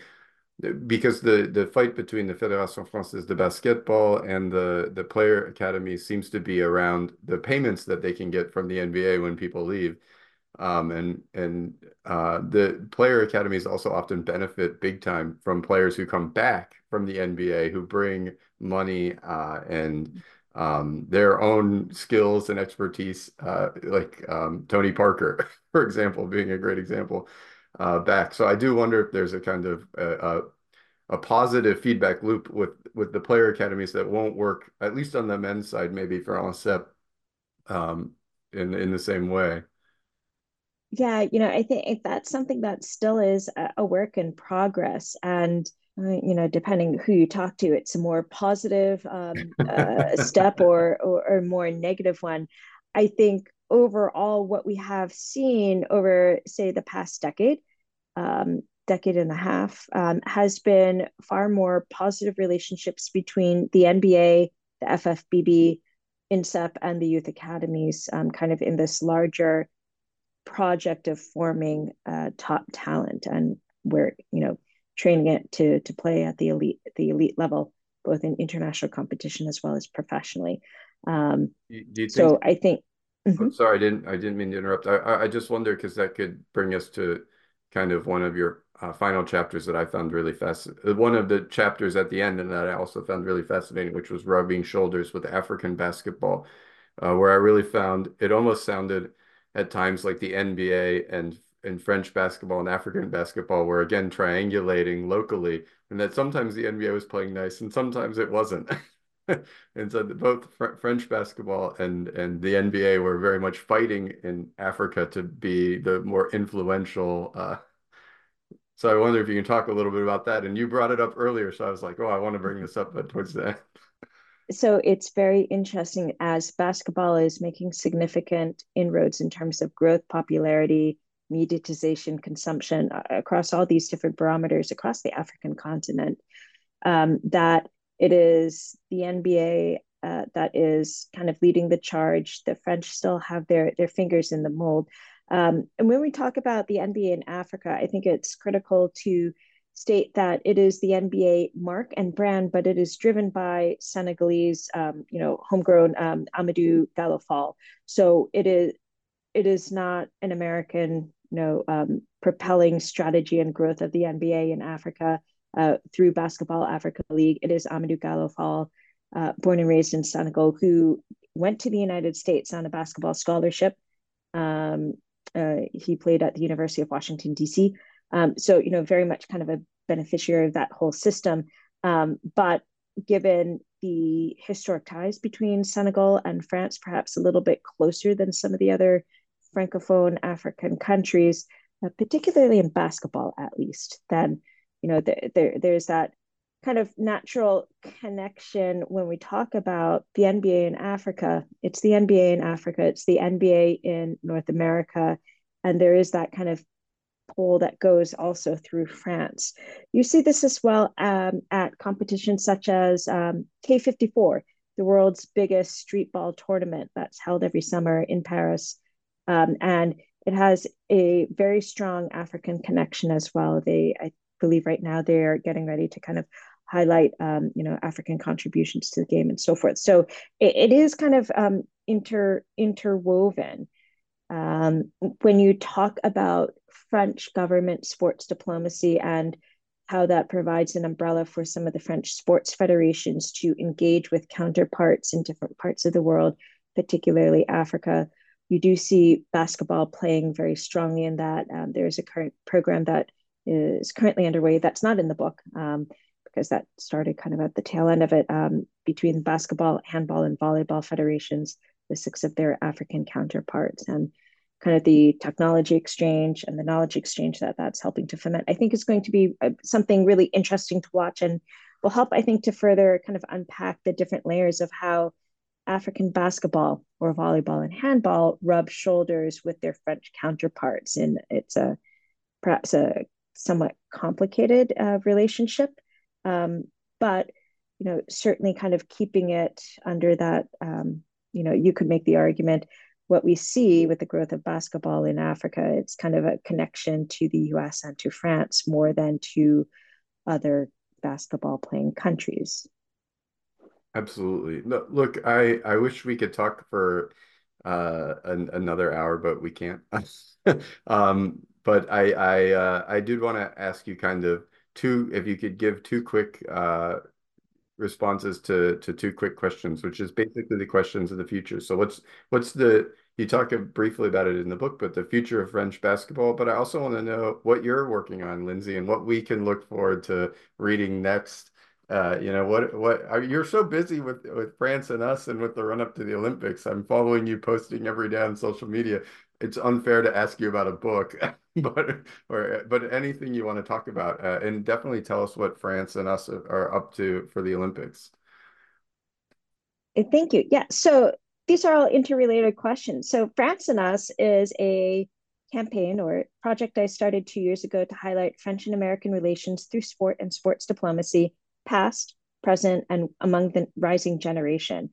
because the the fight between the Fédération Française de Basketball and the the player academy seems to be around the payments that they can get from the NBA when people leave. Um, and and uh, the player academies also often benefit big time from players who come back from the NBA who bring money uh, and um, their own skills and expertise, uh, like um, Tony Parker, [laughs] for example, being a great example uh, back. So I do wonder if there's a kind of a, a positive feedback loop with with the player academies that won't work, at least on the men's side, maybe for INSEP um, in in the same way. Yeah, you know, I think that's something that still is a work in progress. And, uh, you know, depending who you talk to, it's a more positive um, uh, [laughs] step or, or, or more negative one. I think overall, what we have seen over, say, the past decade, um, decade and a half, um, has been far more positive relationships between the NBA, the FFBB, INSEP, and the youth academies, um, kind of in this larger project of forming uh, top talent, and we're you know training it to to play at the elite the elite level, both in international competition as well as professionally. Um, think, so I think. Mm-hmm. Sorry, I didn't. I didn't mean to interrupt. I I just wonder because that could bring us to kind of one of your uh, final chapters that I found really fascinating. One of the chapters at the end, and that I also found really fascinating, which was rubbing shoulders with African basketball, uh, where I really found it almost sounded at times like the NBA and and French basketball and African basketball were again triangulating locally, and that sometimes the NBA was playing nice and sometimes it wasn't. [laughs] and so both Fr French basketball and and the NBA were very much fighting in Africa to be the more influential. Uh, so I wonder if you can talk a little bit about that. And you brought it up earlier, so I was like, oh, I want to bring this up, but towards the end so it's very interesting as basketball is making significant inroads in terms of growth, popularity, mediatization, consumption uh, across all these different barometers across the African continent. Um, that it is the NBA uh, that is kind of leading the charge. The French still have their their fingers in the mold. Um, and when we talk about the NBA in Africa, I think it's critical to state that it is the NBA mark and brand, but it is driven by Senegalese, um, you know, homegrown um, Amadou Gallo Fall. So it is it is not an American, you know, um, propelling strategy and growth of the NBA in Africa uh, through Basketball Africa League. It is Amadou Gallo Fall, uh, born and raised in Senegal, who went to the United States on a basketball scholarship. Um, uh, he played at the University of Washington D.C. Um, so, you know, very much kind of a beneficiary of that whole system. Um, but given the historic ties between Senegal and France, perhaps a little bit closer than some of the other Francophone African countries, uh, particularly in basketball, at least, then, you know, there, there, there's that kind of natural connection when we talk about the NBA in Africa. It's the NBA in Africa, it's the NBA in North America. And there is that kind of pole that goes also through France. You see this as well um, at competitions such as um, Quai 54, the world's biggest street ball tournament that's held every summer in Paris. Um, and it has a very strong African connection as well. They, I believe, right now they're getting ready to kind of highlight, um, you know, African contributions to the game and so forth. So it, it is kind of um, inter interwoven. Um, when you talk about French government sports diplomacy and how that provides an umbrella for some of the French sports federations to engage with counterparts in different parts of the world, particularly Africa. You do see basketball playing very strongly in that. Um, there's a current program that is currently underway that's not in the book um, because that started kind of at the tail end of it um, between basketball, handball, and volleyball federations, the six of their African counterparts. And kind of the technology exchange and the knowledge exchange that that's helping to foment, I think is going to be uh, something really interesting to watch and will help, I think, to further kind of unpack the different layers of how African basketball or volleyball and handball rub shoulders with their French counterparts. And it's a perhaps a somewhat complicated uh, relationship, um, but you know certainly kind of keeping it under that. Um, you know, you could make the argument what we see with the growth of basketball in Africa, it's kind of a connection to the US and to France more than to other basketball playing countries. Absolutely. look, I, I wish we could talk for uh, an, another hour, but we can't. [laughs] um, but I I uh, I did want to ask you kind of two, if you could give two quick uh, responses to to two quick questions, which is basically the questions of the future. So what's what's the you talk briefly about it in the book, but the future of French basketball. But I also want to know what you're working on, Lindsay, and what we can look forward to reading next. Uh, you know what what you're so busy with with France and us and with the run up to the Olympics. I'm following you posting every day on social media. It's unfair to ask you about a book, [laughs] but or but anything you want to talk about, uh, and definitely tell us what France and us are up to for the Olympics. Thank you. Yeah. So these are all interrelated questions. So France and Us is a campaign or project I started two years ago to highlight French and American relations through sport and sports diplomacy, past, present, and among the rising generation.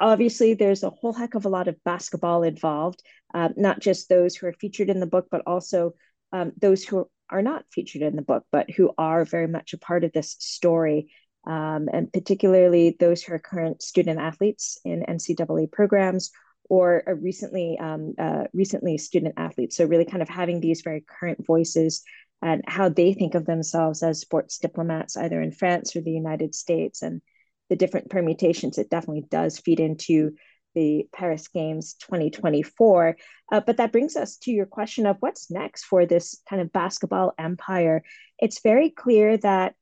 Obviously, there's a whole heck of a lot of basketball involved, uh, not just those who are featured in the book, but also um, those who are not featured in the book, but who are very much a part of this story um, and particularly those who are current student athletes in NCAA programs or recently um, uh, recently student athletes. So really kind of having these very current voices and how they think of themselves as sports diplomats, either in France or the United States, and the different permutations. It definitely does feed into the Paris Games 2024. Uh, but that brings us to your question of what's next for this kind of basketball empire. It's very clear that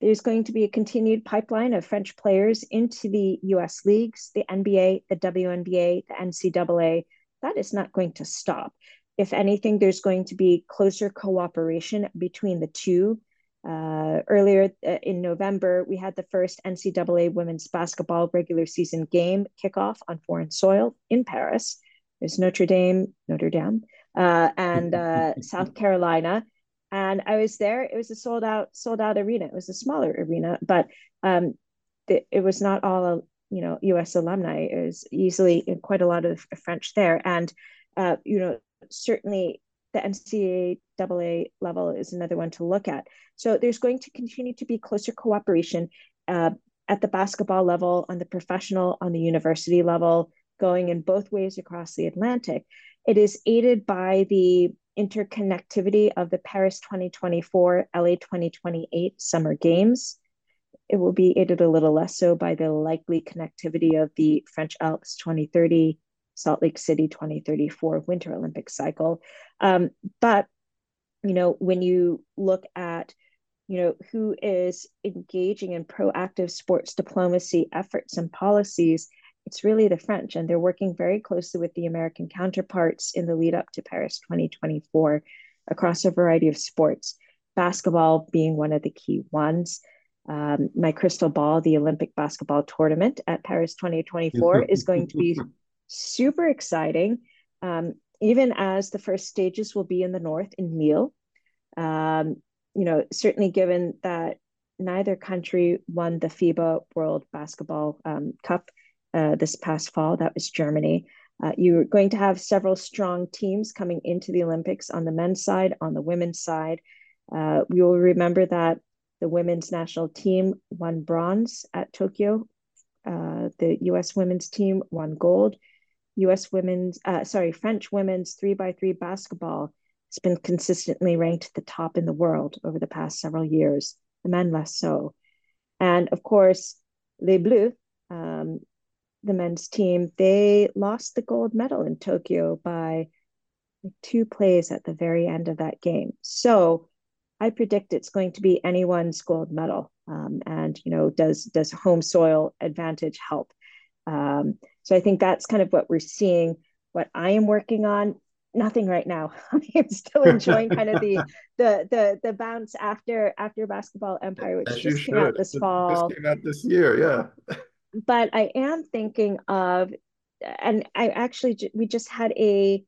there's going to be a continued pipeline of French players into the US leagues, the NBA, the WNBA, the NCAA. That is not going to stop. If anything, there's going to be closer cooperation between the two. Uh, earlier uh, in November, we had the first NCAA women's basketball regular season game kickoff on foreign soil in Paris. There's Notre Dame, Notre Dame, uh, and uh, [laughs] South Carolina and I was there. It was a sold out sold out arena. It was a smaller arena, but um, it, it was not all you know U.S. alumni. It was easily quite a lot of French there, and uh, you know certainly the NCAA level is another one to look at. So there's going to continue to be closer cooperation uh, at the basketball level, on the professional, on the university level, going in both ways across the Atlantic. It is aided by the interconnectivity of the Paris 2024 LA 2028 Summer Games. It will be aided a little less so by the likely connectivity of the French Alps 2030 Salt Lake City 2034 Winter Olympic cycle. Um, but, you know, when you look at, you know, who is engaging in proactive sports diplomacy efforts and policies, it's really the French, and they're working very closely with the American counterparts in the lead up to Paris 2024 across a variety of sports, basketball being one of the key ones. Um, my crystal ball, the Olympic basketball tournament at Paris 2024, is going to be [laughs] super exciting, um, even as the first stages will be in the north in Lille. Um, you know, certainly given that neither country won the FIBA World Basketball um, Cup uh, this past fall. That was Germany. Uh, you're going to have several strong teams coming into the Olympics on the men's side, on the women's side. Uh, we will remember that the women's national team won bronze at Tokyo. Uh, the U.S. women's team won gold. U.S. women's, uh, sorry, French women's three by three basketball has been consistently ranked at the top in the world over the past several years. The men less so, and of course, Les Bleus, um, the men's team, they lost the gold medal in Tokyo by two plays at the very end of that game. So I predict it's going to be anyone's gold medal. Um, and you know, does does home soil advantage help? Um, so I think that's kind of what we're seeing. What I am working on, nothing right now. [laughs] I'm still enjoying kind of the [laughs] the the the bounce after after basketball empire, which As just came out this fall. Just came out this year, yeah but I am thinking of, and I actually, we just had a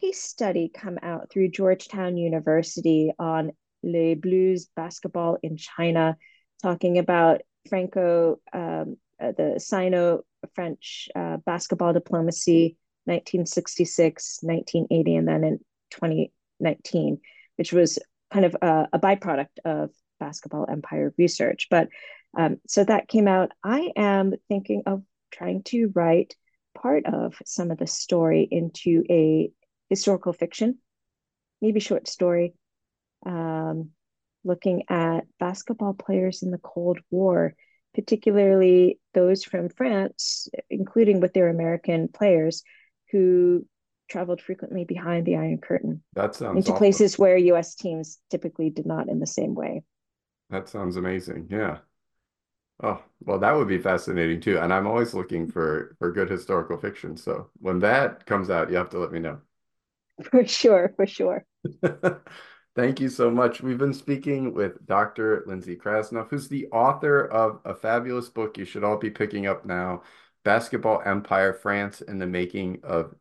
case study come out through Georgetown University on Les Bleus basketball in China, talking about Franco, um, uh, the Sino French uh, basketball diplomacy, 1966, 1980, and then in 2019, which was kind of a, a byproduct of basketball empire research. But um, so that came out. I am thinking of trying to write part of some of the story into a historical fiction, maybe short story, um, looking at basketball players in the Cold War particularly those from France, including with their American players who traveled frequently behind the Iron Curtain. That sounds into awesome. places where US teams typically did not in the same way. That sounds amazing. Yeah. Oh, well, that would be fascinating too. And I'm always looking for for good historical fiction. So when that comes out, you have to let me know. [laughs] For sure, for sure. [laughs] Thank you so much. We've been speaking with Dr. Lindsay Krasnoff, who's the author of a fabulous book you should all be picking up now, Basketball Empire France and the Making of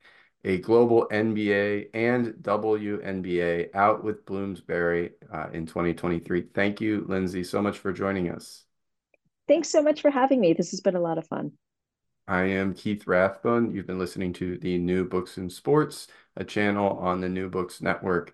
a Global NBA and WNBA out with Bloomsbury uh, in 2023. Thank you, Lindsay, so much for joining us. Thanks so much for having me. This has been a lot of fun. I am Keith Rathbone. You've been listening to the New Books in Sports, a channel on the New Books Network.